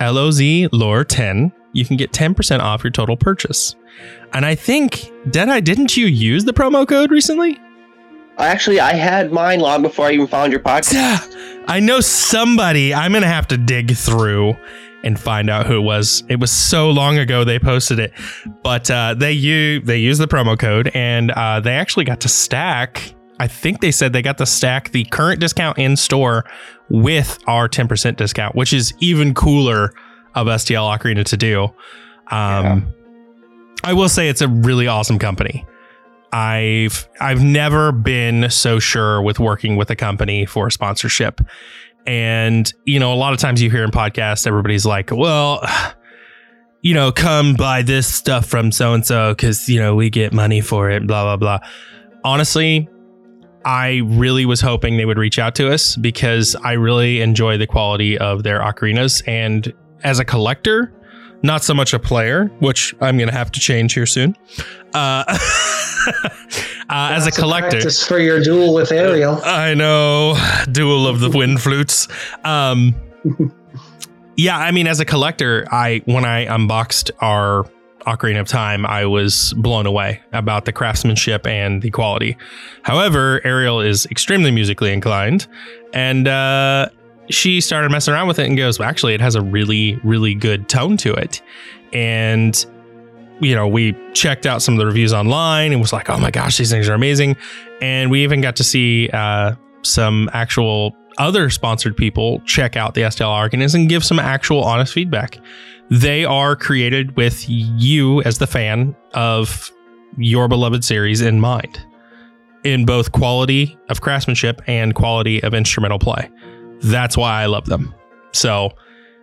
LOZ Lore 10, you can get 10% off your total purchase. And I think, Deadeye, didn't you use the promo code recently? Actually, I had mine long before I even found your podcast. Yeah, I know somebody. I'm gonna have to dig through and find out who it was. It was so long ago they posted it, but uh, they use they used the promo code and uh, they actually got to stack. I think they said they got to stack the current discount in store with our 10% discount, which is even cooler of STL Ocarina to do. Um, I will say it's a really awesome company. I've I've never been so sure with working with a company for sponsorship. And you know, a lot of times you hear in podcasts everybody's like, "Well, you know, come buy this stuff from so and so cuz you know, we get money for it, blah blah blah." Honestly, I really was hoping they would reach out to us because I really enjoy the quality of their ocarinas and as a collector, not so much a player, which I'm going to have to change here soon. Uh, uh, as a collector, practice for your duel with Ariel. I know, duel of the wind flutes. Um, yeah, I mean, as a collector, I when I unboxed our Ocarina of Time, I was blown away about the craftsmanship and the quality. However, Ariel is extremely musically inclined, and uh, she started messing around with it and goes, well, actually, it has a really, really good tone to it. And you know, we checked out some of the reviews online and was like, oh my gosh, these things are amazing. And we even got to see uh, some actual other sponsored people check out the STL Ocarinas and give some actual honest feedback. They are created with you as the fan of your beloved series in mind, in both quality of craftsmanship and quality of instrumental play. That's why I love them. So,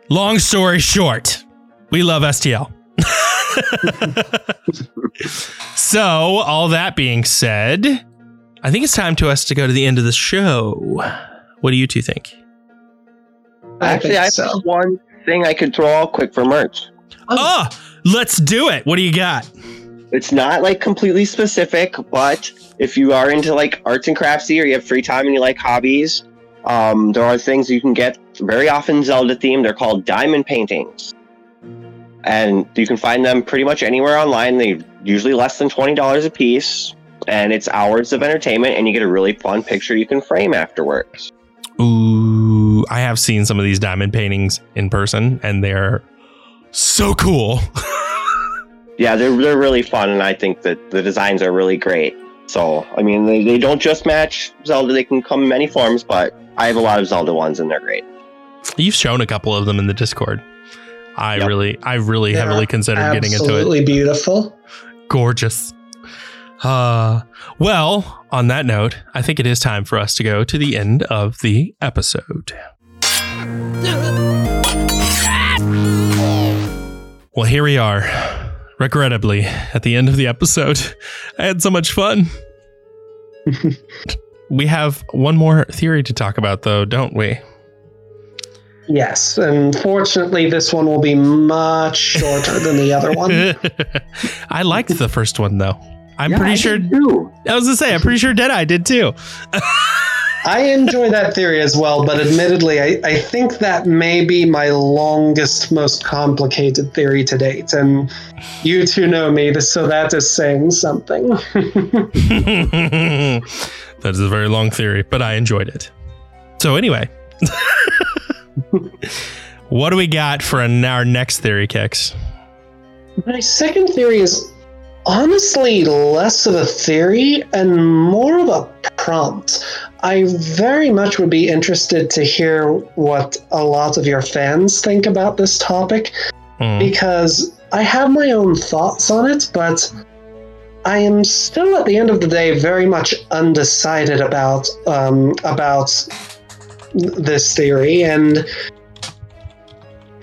long story short, we love STL. so, all that being said, I think it's time to us to go to the end of the show. What do you two think? I Actually, think I have one thing I could throw out quick for merch. Oh. oh, let's do it. What do you got? it's not like completely specific, but if you are into like arts and craftsy or you have free time and you like hobbies, um, there are things you can get very often Zelda themed. They're called diamond paintings. And you can find them pretty much anywhere online. They're usually less than $20 a piece. And it's hours of entertainment, and you get a really fun picture you can frame afterwards. Ooh, I have seen some of these diamond paintings in person, and they're so cool. yeah, they're, they're really fun, and I think that the designs are really great. So, I mean, they, they don't just match Zelda, they can come in many forms, but I have a lot of Zelda ones, and they're great. You've shown a couple of them in the Discord. I Yep. really, I really They're heavily considered getting into it. Absolutely beautiful. Gorgeous. Uh, well, on that note, I think it is time for us to go to the end of the episode. Well, here we are. Regrettably, at the end of the episode, I had so much fun. we have one more theory to talk about, though, don't we? Yes, and fortunately, this one will be much shorter than the other one. I liked the first one, though. I'm Yeah, pretty I sure. too. I was gonna say, I'm pretty sure Deadeye did too. I enjoy that theory as well, but admittedly, I, I think that may be my longest, most complicated theory to date. And you two know me, so that is saying something. that is a very long theory, but I enjoyed it. So anyway, what do we got for an- our next theory, Kex? My second theory is honestly less of a theory and more of a prompt. I very much would be interested to hear what a lot of your fans think about this topic Hmm. because I have my own thoughts on it, but I am still at the end of the day very much undecided about um, about this theory and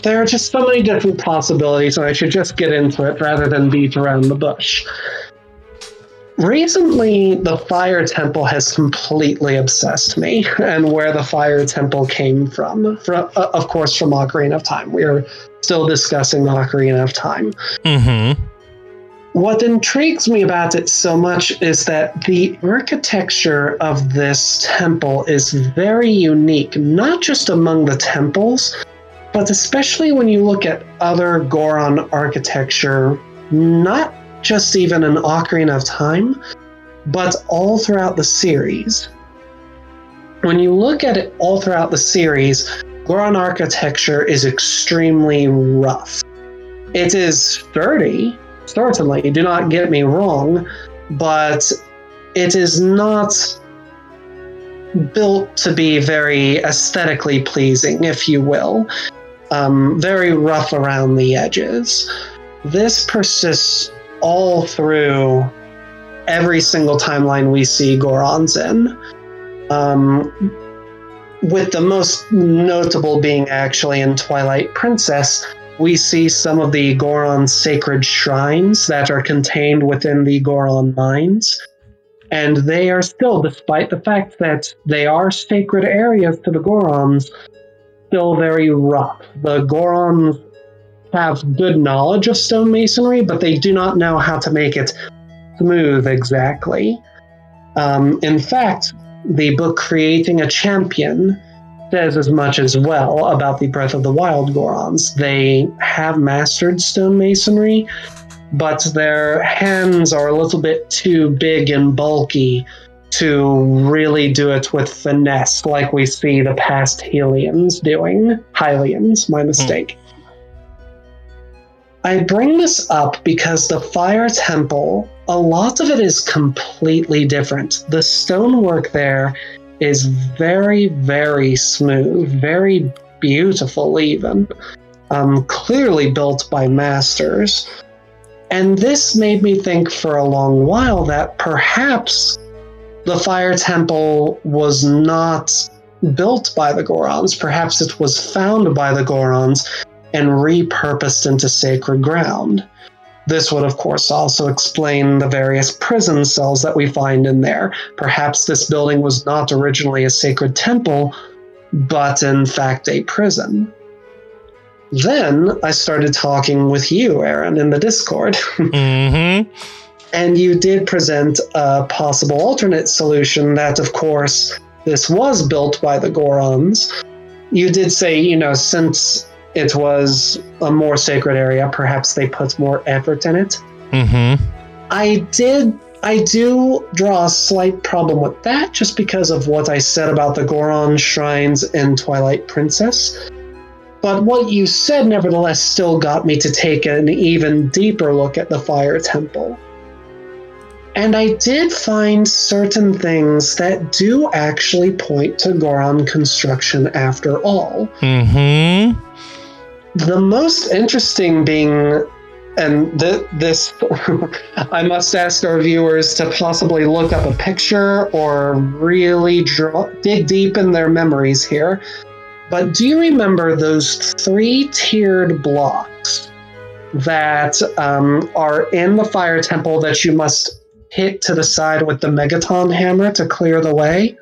there are just so many different possibilities, and I should just get into it rather than beat around the bush. Recently, the Fire Temple has completely obsessed me, and where the Fire Temple came from. from uh, of course, from Ocarina of Time. We are still discussing Ocarina of Time. Mm-hmm. What intrigues me about it so much is that the architecture of this temple is very unique, not just among the temples, but especially when you look at other Goron architecture, not just even in Ocarina of Time, but all throughout the series. When you look at it all throughout the series, Goron architecture is extremely rough. It is sturdy, certainly, do not get me wrong, but it is not built to be very aesthetically pleasing, if you will. Um, very rough around the edges. This persists all through every single timeline we see Gorons in. Um, with the most notable being actually in Twilight Princess, we see some of the Goron sacred shrines that are contained within the Goron mines. And they are still, despite the fact that they are sacred areas to the Gorons, still very rough. The Gorons have good knowledge of stonemasonry, but they do not know how to make it smooth exactly. Um, in fact, the book Creating a Champion says as much as well about the Breath of the Wild Gorons. They have mastered stonemasonry, but their hands are a little bit too big and bulky to really do it with finesse like we see the past Helians doing. Hylians, my hmm. mistake. I bring this up because the Fire Temple, a lot of it is completely different. The stonework there is very, very smooth, very beautiful, even. Um, clearly built by masters. And this made me think for a long while that perhaps the Fire Temple was not built by the Gorons. Perhaps it was found by the Gorons and repurposed into sacred ground. This would, of course, also explain the various prison cells that we find in there. Perhaps this building was not originally a sacred temple, but in fact a prison. Then I started talking with you, Aaron, in the Discord. Mm-hmm. And you did present a possible alternate solution that, of course, this was built by the Gorons. You did say, you know, since it was a more sacred area, perhaps they put more effort in it. Mm-hmm. I did. I do draw a slight problem with that just because of what I said about the Goron shrines in Twilight Princess. But what you said, nevertheless, still got me to take an even deeper look at the Fire Temple. And I did find certain things that do actually point to Goron construction after all. Mm-hmm. The most interesting being, and th- this, I must ask our viewers to possibly look up a picture or really draw, dig deep in their memories here. But do you remember those three tiered blocks that um, are in the fire temple that you must hit to the side with the megaton hammer to clear the way?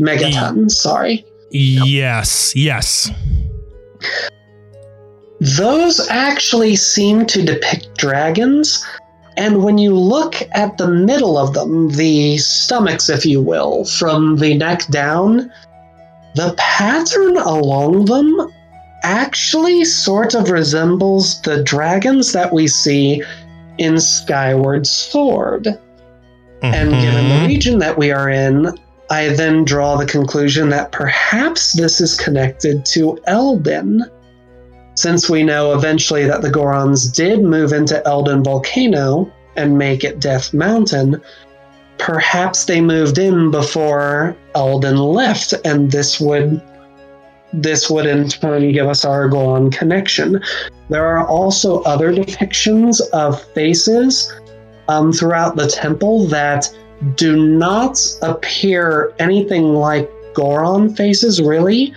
Megaton, sorry. Yes. Yes. Those actually seem to depict dragons. And when you look at the middle of them, the stomachs, if you will, from the neck down, the pattern along them actually sort of resembles the dragons that we see in Skyward Sword. And given the Mhm. region that we are in, I then draw the conclusion that perhaps this is connected to Eldin. Since we know eventually that the Gorons did move into Eldin Volcano and make it Death Mountain, perhaps they moved in before Eldin left, and this would this would in turn give us our Goron connection. There are also other depictions of faces um, throughout the temple that do not appear anything like Goron faces, really,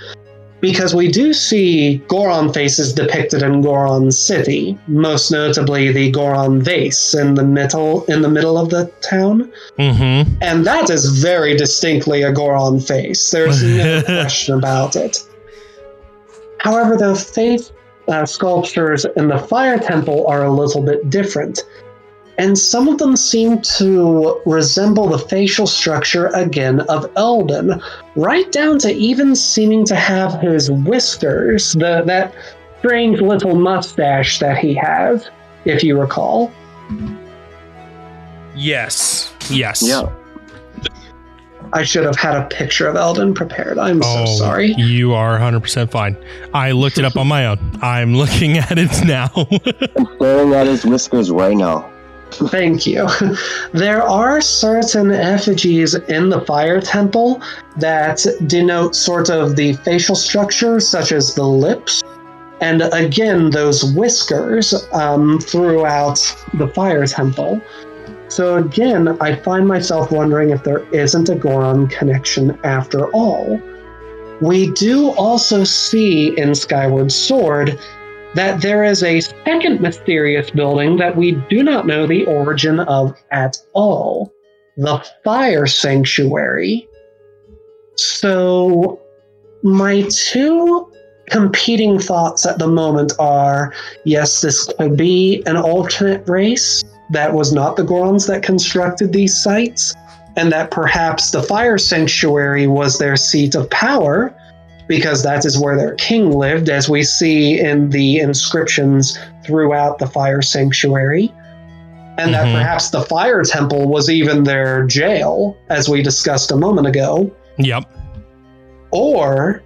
because we do see Goron faces depicted in Goron City, most notably the Goron vase in the middle in the middle of the town, Mm-hmm. and that is very distinctly a Goron face. There's no question about it. However, the face uh, sculptures in the Fire Temple are a little bit different. And some of them seem to resemble the facial structure again of Eldin, right down to even seeming to have his whiskers, the, that strange little mustache that he has, if you recall. Yes. Yes. Yeah. I should have had a picture of Eldin prepared. I'm so oh, sorry. Oh, You are 100% fine. I looked it up on my own. I'm looking at it now. I'm staring at his whiskers right now. Thank you. There are certain effigies in the fire temple that denote sort of the facial structure, such as the lips, and again, those whiskers um, throughout the fire temple. So, again, I find myself wondering if there isn't a Goron connection after all. We do also see in Skyward Sword that there is a second mysterious building that we do not know the origin of at all the Fire Sanctuary. So, my two competing thoughts at the moment are yes, this could be an alternate race that was not the Gorons that constructed these sites, and that perhaps the Fire Sanctuary was their seat of power because that is where their king lived, as we see in the inscriptions throughout the fire sanctuary. And that Mhm. perhaps the fire temple was even their jail, as we discussed a moment ago. yep. Or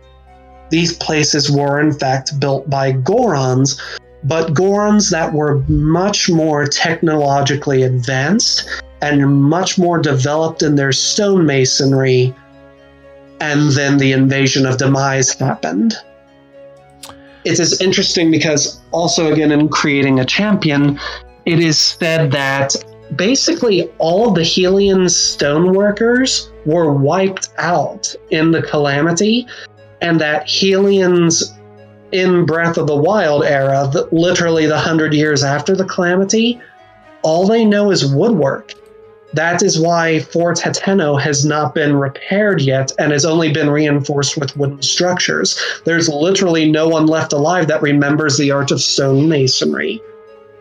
these places were in fact built by Gorons, but Gorons that were much more technologically advanced and much more developed in their stonemasonry and then the invasion of Demise happened. It is interesting because, also, again, in creating a champion, it is said that basically all the Hylian stoneworkers were wiped out in the Calamity, and that Hylians in Breath of the Wild era, literally the hundred years after the Calamity, all they know is woodwork. That is why Fort Hateno has not been repaired yet and has only been reinforced with wooden structures. There's literally no one left alive that remembers the art of stone masonry.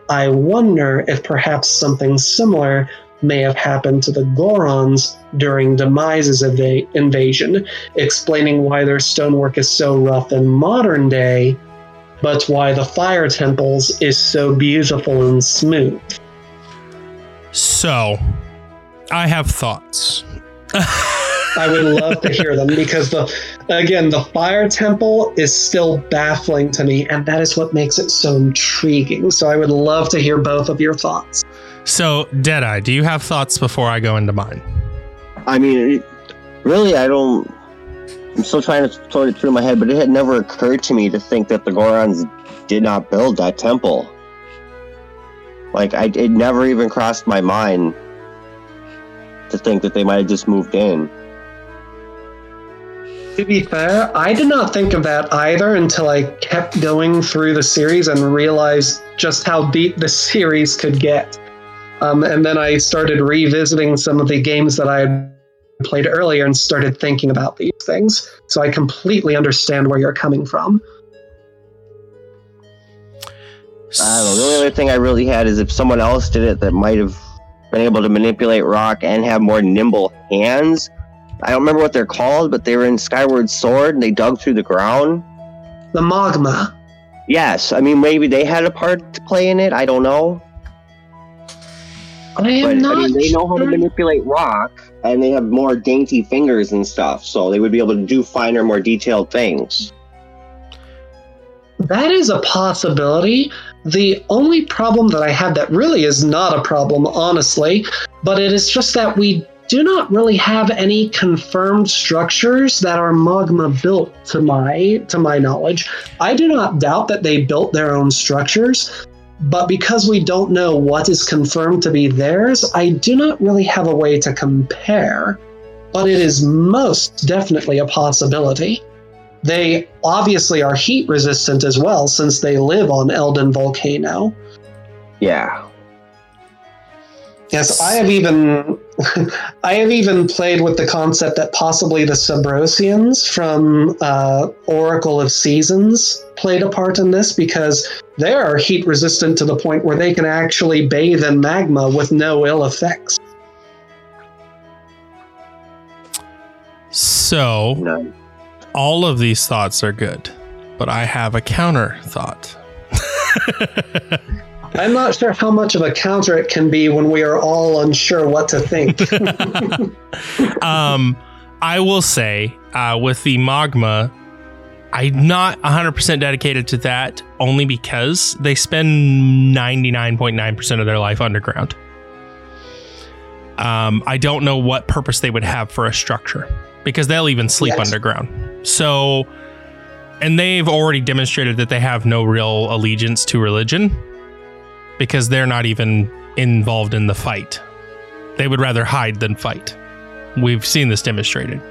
I wonder if perhaps something similar may have happened to the Gorons during Demise's eva- invasion, explaining why their stonework is so rough in modern day, but why the fire temples is so beautiful and smooth. So, I have thoughts. I would love to hear them because the again the fire temple is still baffling to me and that is what makes it so intriguing. So I would love to hear both of your thoughts. So, Deadeye, do you have thoughts before I go into mine? I mean, it, really, I don't. I'm still trying to sort it through my head, but it had never occurred to me to think that the Gorons did not build that temple. Like, I, it never even crossed my mind to think that they might have just moved in. To be fair, I did not think of that either until I kept going through the series and realized just how deep the series could get. Um, and then I started revisiting some of the games that I had played earlier and started thinking about these things. So I completely understand where you're coming from. I don't know. The only other thing I really had is if someone else did it that might have been able to manipulate rock and have more nimble hands. I don't remember what they're called, but they were in Skyward Sword and they dug through the ground. The Mogma. Yes, I mean maybe they had a part to play in it. I don't know, I but am not I mean they know how to manipulate rock and they have more dainty fingers and stuff, so they would be able to do finer, more detailed things. That is a possibility. The only problem that I have that really is not a problem, honestly, but it is just that we do not really have any confirmed structures that are Mogma built to my to my knowledge. I do not doubt that they built their own structures, but because we don't know what is confirmed to be theirs, I do not really have a way to compare. But it is most definitely a possibility. They obviously are heat resistant as well, since they live on Eldin Volcano. Yeah. Yes, I have even I have even played with the concept that possibly the Subrosians from uh, Oracle of Seasons played a part in this because they are heat resistant to the point where they can actually bathe in magma with no ill effects. So, No. All of these thoughts are good, but I have a counter thought. I'm not sure how much of a counter it can be when we are all unsure what to think. um, I will say, uh, with the Mogma, I'm not 100% dedicated to that only because they spend 99.9% of their life underground. Um, I don't know what purpose they would have for a structure because they'll even sleep Yes. underground. So, and they've already demonstrated that they have no real allegiance to religion because they're not even involved in the fight. They would rather hide than fight. We've seen this demonstrated.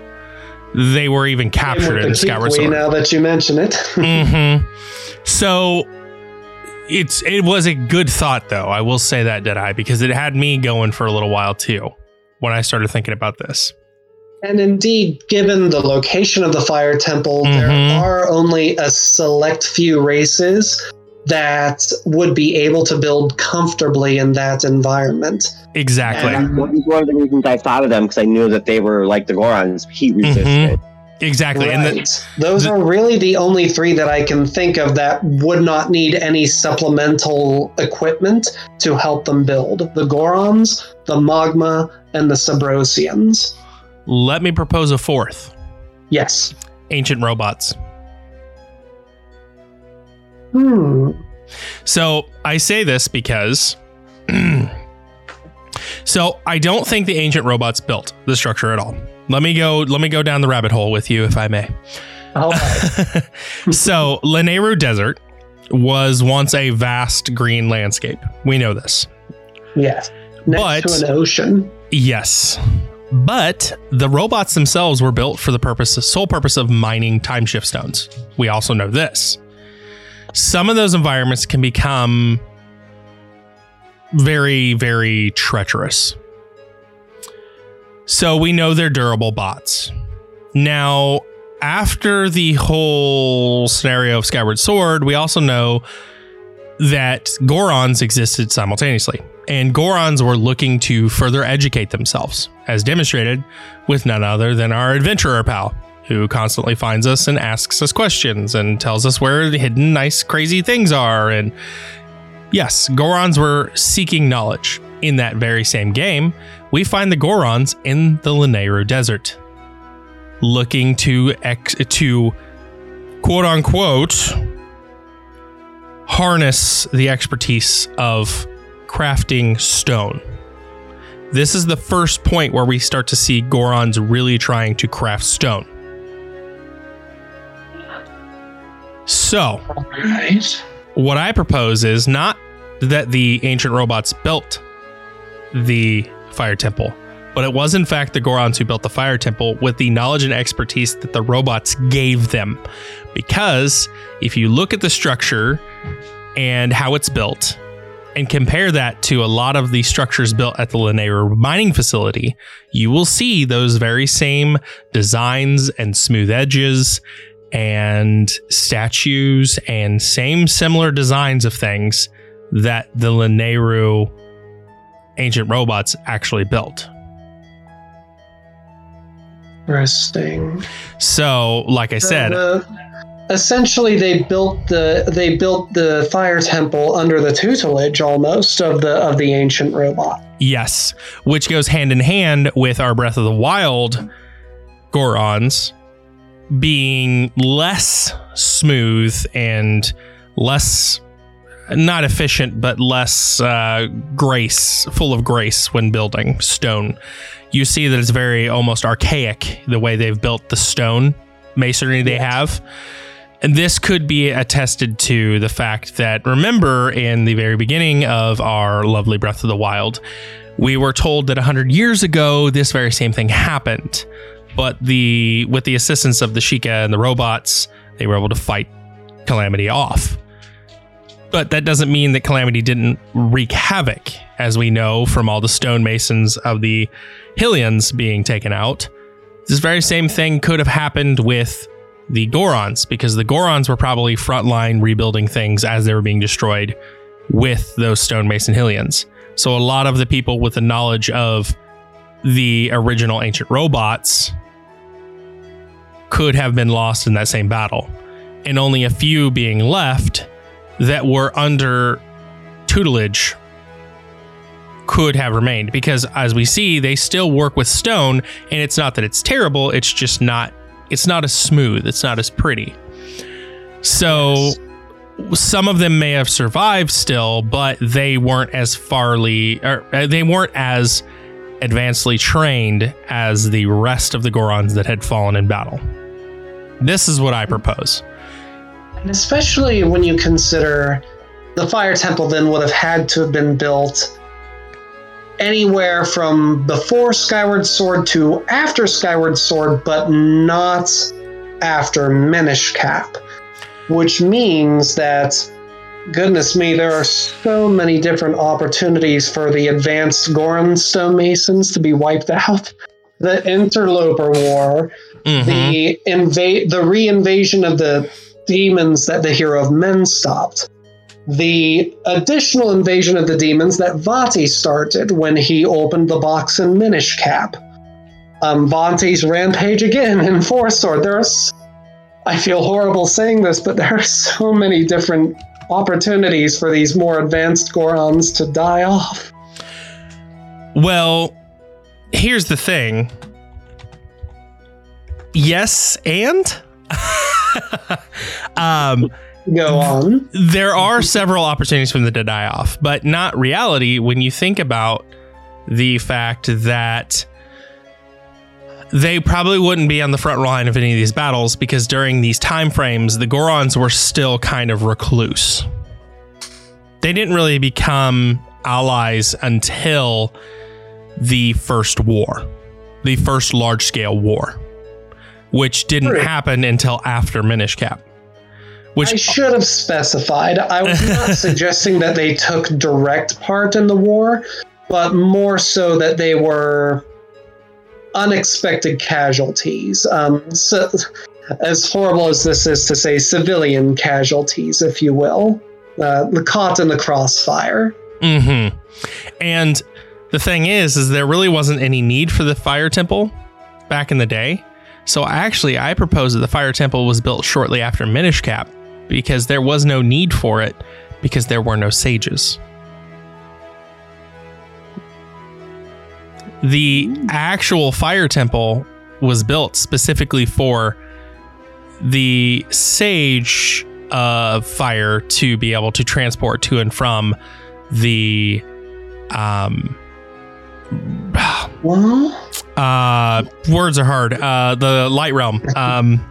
They were even captured in the Sword. Now that you mention it, hmm So it's it was a good thought though. I will say that did I because it had me going for a little while too when I started thinking about this. And indeed, given the location of the fire temple, Mhm. there are only a select few races that would be able to build comfortably in that environment. Exactly. And- That was one of the reasons I thought of them because I knew that they were like the Gorons, heat resistant. exactly. And Right. the, Those the- are really the only three that I can think of that would not need any supplemental equipment to help them build. The Gorons, the Mogma, and the Subrosians. Let me propose a fourth. Yes. Ancient robots. Hmm. So I say this because So I don't think the ancient robots built the structure at all. Let me go let me go down the rabbit hole with you if I may. All right. so Lanayru Desert was once a vast green landscape. We know this. yes. Next But- to an ocean. Yes. But the robots themselves were built for the purpose, sole purpose of mining time shift stones. We also know this. Some of those environments can become very, very treacherous. So we know they're durable bots. Now, after the whole scenario of Skyward Sword, we also know that Gorons existed simultaneously. And Gorons were looking to further educate themselves, as demonstrated with none other than our adventurer pal, who constantly finds us and asks us questions and tells us where the hidden, nice, crazy things are. And yes, Gorons were seeking knowledge. In that very same game, we find the Gorons in the Lanayru Desert, looking to ex- to quote unquote harness the expertise of crafting stone. This is the first point where we start to see Gorons really trying to craft stone. So, Right. what I propose is not that the ancient robots built the fire temple, but it was in fact the Gorons who built the fire temple with the knowledge and expertise that the robots gave them. Because if you look at the structure and how it's built and compare that to a lot of the structures built at the Lanayru mining facility, you will see those very same designs and smooth edges and statues and same similar designs of things that the Lanayru ancient robots actually built. Interesting. So, like I said, Uh, essentially, they built the they built the fire temple under the tutelage almost of the of the ancient robot. yes, which goes hand in hand with our Breath of the Wild Gorons being less smooth and less not efficient, but less uh, grace, full of grace when building stone. You see that it's very almost archaic the way they've built the stone masonry they have. And this could be attested to the fact that remember in the very beginning of our lovely Breath of the Wild, we were told that 100 years ago this very same thing happened. But the with the assistance of the Sheikah and the robots, they were able to fight Calamity off. But that doesn't mean that Calamity didn't wreak havoc, as we know from all the stonemasons of the Hylians being taken out. This very same thing could have happened with the Gorons, because the Gorons were probably frontline rebuilding things as they were being destroyed with those stonemason Hylians. So a lot of the people with the knowledge of the original ancient robots could have been lost in that same battle, and only a few being left that were under tutelage could have remained because as we see they still work with stone and it's not that it's terrible it's just not it's not as smooth. It's not as pretty. So some of them may have survived still but they weren't as farly or uh, they weren't as advancedly trained as the rest of the gorons that had fallen in battle. This is what i propose. And especially when you consider the fire temple then would have had to have been built anywhere from before Skyward Sword to after Skyward Sword, but not after Minish Cap. Which means that, goodness me, there are so many different opportunities for the advanced Goron stonemasons to be wiped out. The Interloper War, Mhm. the invade the reinvasion of the demons that the hero of men stopped the additional invasion of the demons that Vaati started when he opened the box in Minish Cap. Um, rampage again in Four Sword. There's, I feel horrible saying this, but there are so many different opportunities for these more advanced Gorons to die off. Well, here's the thing. Yes, and um, Go on. there are several opportunities for them to die off, but not reality when you think about the fact that they probably wouldn't be on the front line of any of these battles because during these time frames, the Gorons were still kind of recluse. They didn't really become allies until the first war, the first large scale war, which didn't happen until after Minish Cap. Which I should have specified. I was not suggesting that they took direct part in the war, but more so that they were unexpected casualties. Um, so, as horrible as this is to say, civilian casualties, if you will, uh, caught in the crossfire. Mm-hmm. And the thing is, is there really wasn't any need for the fire temple back in the day. So actually, I propose that the fire temple was built shortly after Minish Cap because there was no need for it because there were no sages. The actual fire temple was built specifically for the sage of fire to be able to transport to and from the um? Uh words are hard. Uh the light realm. Um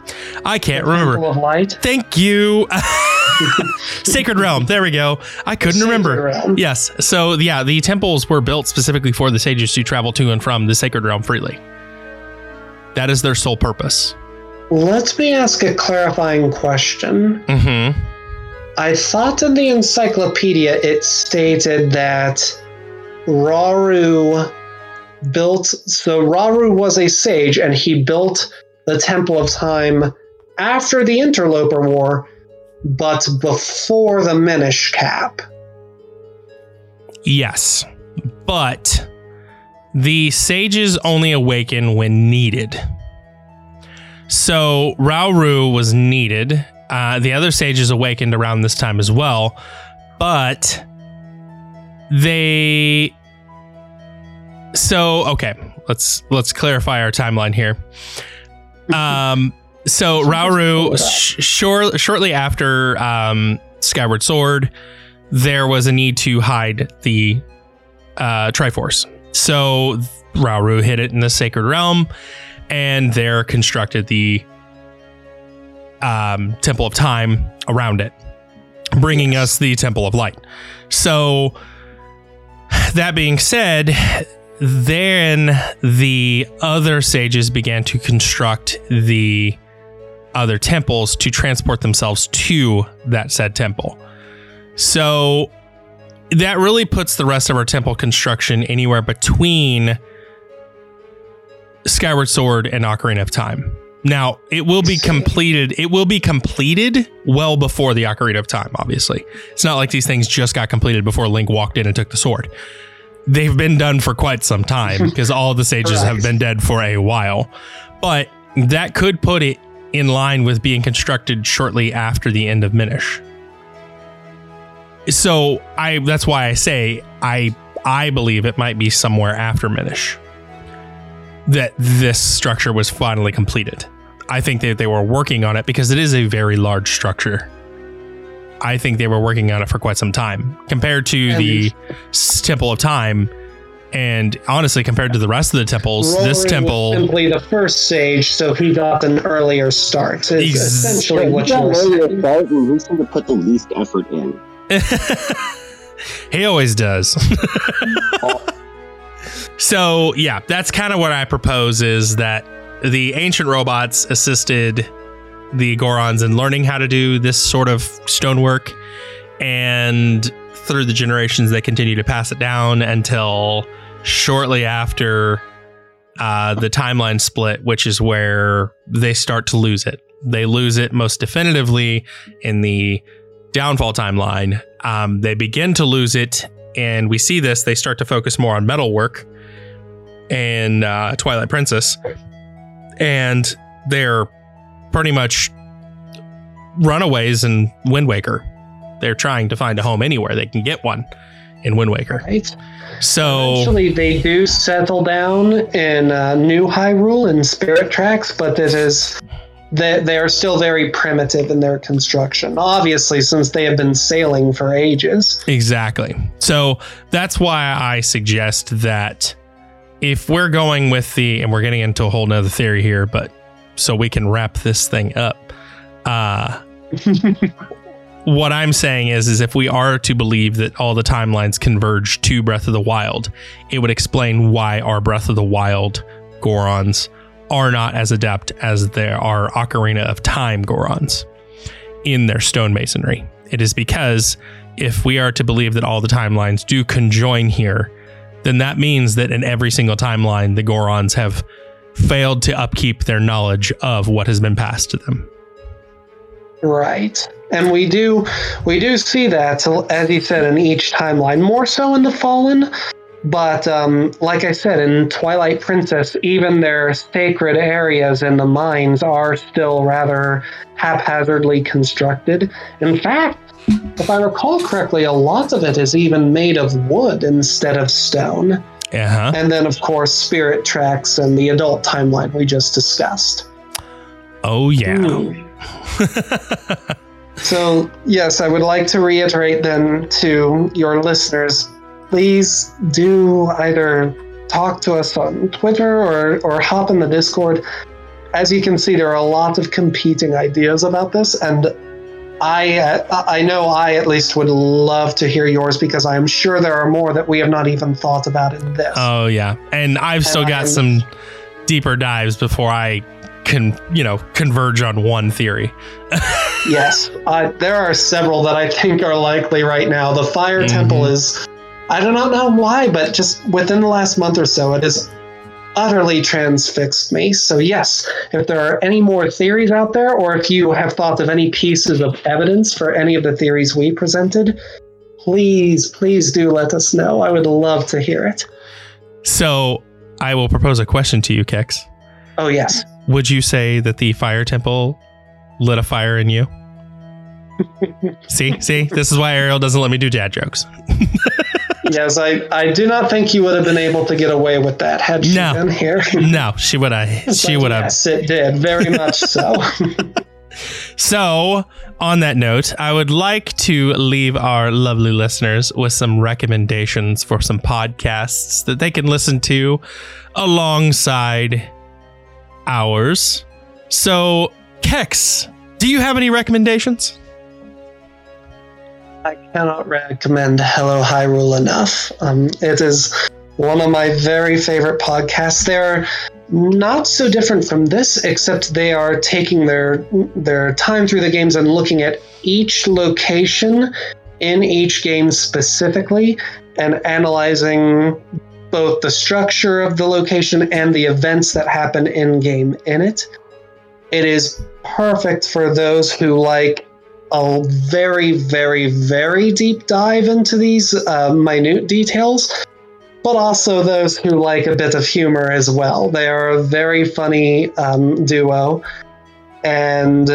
i can't remember. of Light. thank you. Sacred realm. There we go. I couldn't remember. Realm. yes. So yeah the temples were built specifically for the sages to travel to and from the sacred realm freely. That is their sole purpose. Let me ask a clarifying question. mm-hmm. I thought in the encyclopedia it stated that Rauru built. So Rauru was a sage and he built the Temple of Time after the Interloper War, but before the Minish Cap. Yes, but the sages only awaken when needed. So Rauru was needed. Uh, the other sages awakened around this time as well, but they. So okay, let's let's clarify our timeline here. Um, so Rauru, sh- shor- shortly after um, Skyward Sword, there was a need to hide the uh, Triforce. So Rauru hid it in the Sacred Realm, and there constructed the um, Temple of Time around it, bringing us the Temple of Light. So, that being said, then the other sages began to construct the other temples to transport themselves to that said temple. So that really puts the rest of our temple construction anywhere between Skyward Sword and Ocarina of Time. Now, it will be completed. It will be completed well before the Ocarina of Time, obviously. It's not like these things just got completed before Link walked in and took the sword. They've been done for quite some time because all the sages have been dead for a while. But that could put it in line with being constructed shortly after the end of Minish. So I that's why I say I I believe it might be somewhere after Minish that this structure was finally completed. I think that they were working on it because it is a very large structure. I think they were working on it for quite some time compared to the s- Temple of Time. And honestly, compared to the rest of the temples, this Rauru was temple. simply the first sage, so he got an earlier start. Is Ex- essentially what you you're saying. and he seemed to put the least effort in. he always does. so yeah, that's kind of what I propose is that the ancient robots assisted the Gorons and learning how to do this sort of stonework, and through the generations they continue to pass it down until shortly after uh, the timeline split, which is where they start to lose it. They lose it most definitively in the downfall timeline. Um, they begin to lose it, and we see this. They start to focus more on metalwork and uh, Twilight Princess, and they're pretty much runaways in Wind Waker. They're trying to find a home anywhere they can get one in Wind Waker. Right. So Eventually, they do settle down in uh, New Hyrule and Spirit Tracks, but it is they, they are still very primitive in their construction. Obviously, since they have been sailing for ages. Exactly. So that's why I suggest that if we're going with the, and we're getting into a whole nother theory here, but so we can wrap this thing up. Uh, what I'm saying is, is if we are to believe that all the timelines converge to Breath of the Wild, it would explain why our Breath of the Wild Gorons are not as adept as there are Ocarina of Time Gorons in their stonemasonry. It is because if we are to believe that all the timelines do conjoin here, then that means that in every single timeline, the Gorons have failed to upkeep their knowledge of what has been passed to them. Right. And we do we do see that as you said in each timeline, more so in the Fallen. But um, like I said, in Twilight Princess, even their sacred areas in the mines are still rather haphazardly constructed. In fact, if I recall correctly, a lot of it is even made of wood instead of stone. Uh-huh. And then, of course, Spirit Tracks and the adult timeline we just discussed. Oh, yeah. Mm. so, yes, I would like to reiterate then to your listeners please do either talk to us on Twitter or, or hop in the Discord. As you can see, there are a lot of competing ideas about this, and I uh, I know I at least would love to hear yours because I am sure there are more that we have not even thought about in this. Oh yeah, and I've still got I'm- some deeper dives before I can, you know, converge on one theory. Yes, uh, there are several that I think are likely right now. The Fire Mhm. Temple is, I do not know why, but just within the last month or so, it has utterly transfixed me. So, yes, if there are any more theories out there, or if you have thought of any pieces of evidence for any of the theories we presented, please, please do let us know. I would love to hear it. So I will propose a question to you, Kex. Oh, yes. Would you say that the fire temple lit a fire in you? see, see, this is why Ariel doesn't let me do dad jokes. yes, I, I do not think you would have been able to get away with that had she No. been here. No, she would have. She But would have. Yes, it did. Very much so. So, on that note, I would like to leave our lovely listeners with some recommendations for some podcasts that they can listen to alongside ours. So, Kex, do you have any recommendations? I cannot recommend Hello Hyrule enough. Um, it is one of my very favorite podcasts. They're not so different from this, except they are taking their their time through the games and looking at each location in each game specifically and analyzing both the structure of the location and the events that happen in game in it. It is perfect for those who like a very, very, very deep dive into these uh, minute details, but also those who like a bit of humor as well. They are a very funny um, duo, and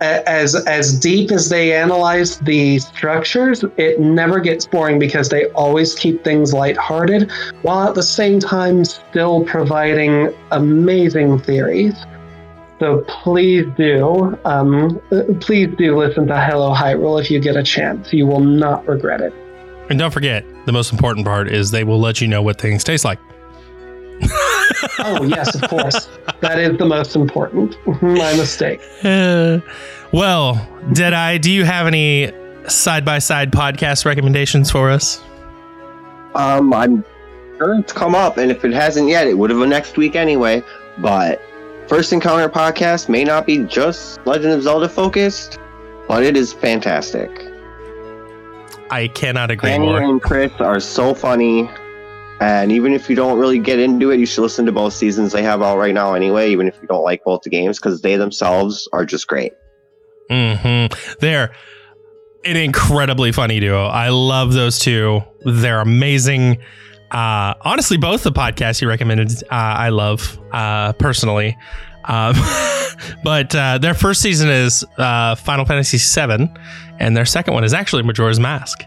as as deep as they analyze the structures, it never gets boring because they always keep things lighthearted, while at the same time still providing amazing theories. So please do, um, uh, please do listen to Hello Hyrule if you get a chance. You will not regret it. And don't forget, the most important part is they will let you know what things taste like. Oh yes, of course. that is the most important. My mistake. Uh, well, Deadeye, do you have any side by side podcast recommendations for us? Um, I'm sure it's come up, and if it hasn't yet, it would have been next week anyway. But First Encounter podcast may not be just Legend of Zelda focused, but it is fantastic. I cannot agree Annie more. and Chris are so funny, and even if you don't really get into it, you should listen to both seasons they have out right now anyway. Even if you don't like both the games, because they themselves are just great. hmm They're an incredibly funny duo. I love those two. They're amazing. Uh, honestly, both the podcasts you recommended, uh, I love uh, personally. Um, but uh, their first season is uh, Final Fantasy VII, and their second one is actually Majora's Mask.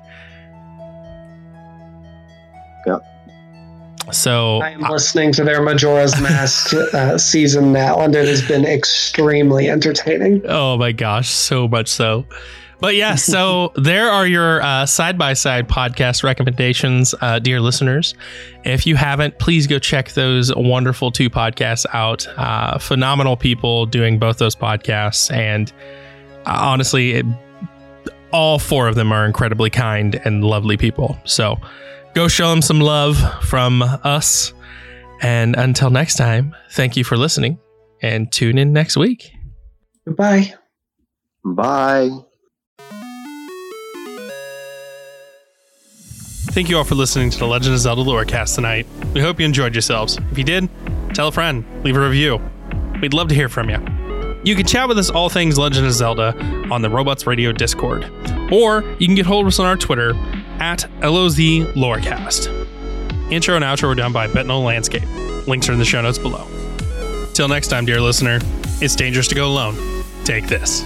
Yep. So I am listening to their Majora's Mask uh, season now, and it has been extremely entertaining. Oh my gosh, so much so. But yeah, so there are your side by side podcast recommendations, uh, dear listeners. If you haven't, please go check those wonderful two podcasts out. Uh, phenomenal people doing both those podcasts. And uh, honestly, it, all four of them are incredibly kind and lovely people. So go show them some love from us. And until next time, thank you for listening and tune in next week. Goodbye. Bye. Thank you all for listening to the Legend of Zelda Lorecast tonight. We hope you enjoyed yourselves. If you did, tell a friend, leave a review. We'd love to hear from you. You can chat with us all things Legend of Zelda on the Robots Radio Discord, or you can get hold of us on our Twitter at LOZ Lorecast. Intro and outro were done by Bitonal Landscape. Links are in the show notes below. Till next time, dear listener, it's dangerous to go alone. Take this.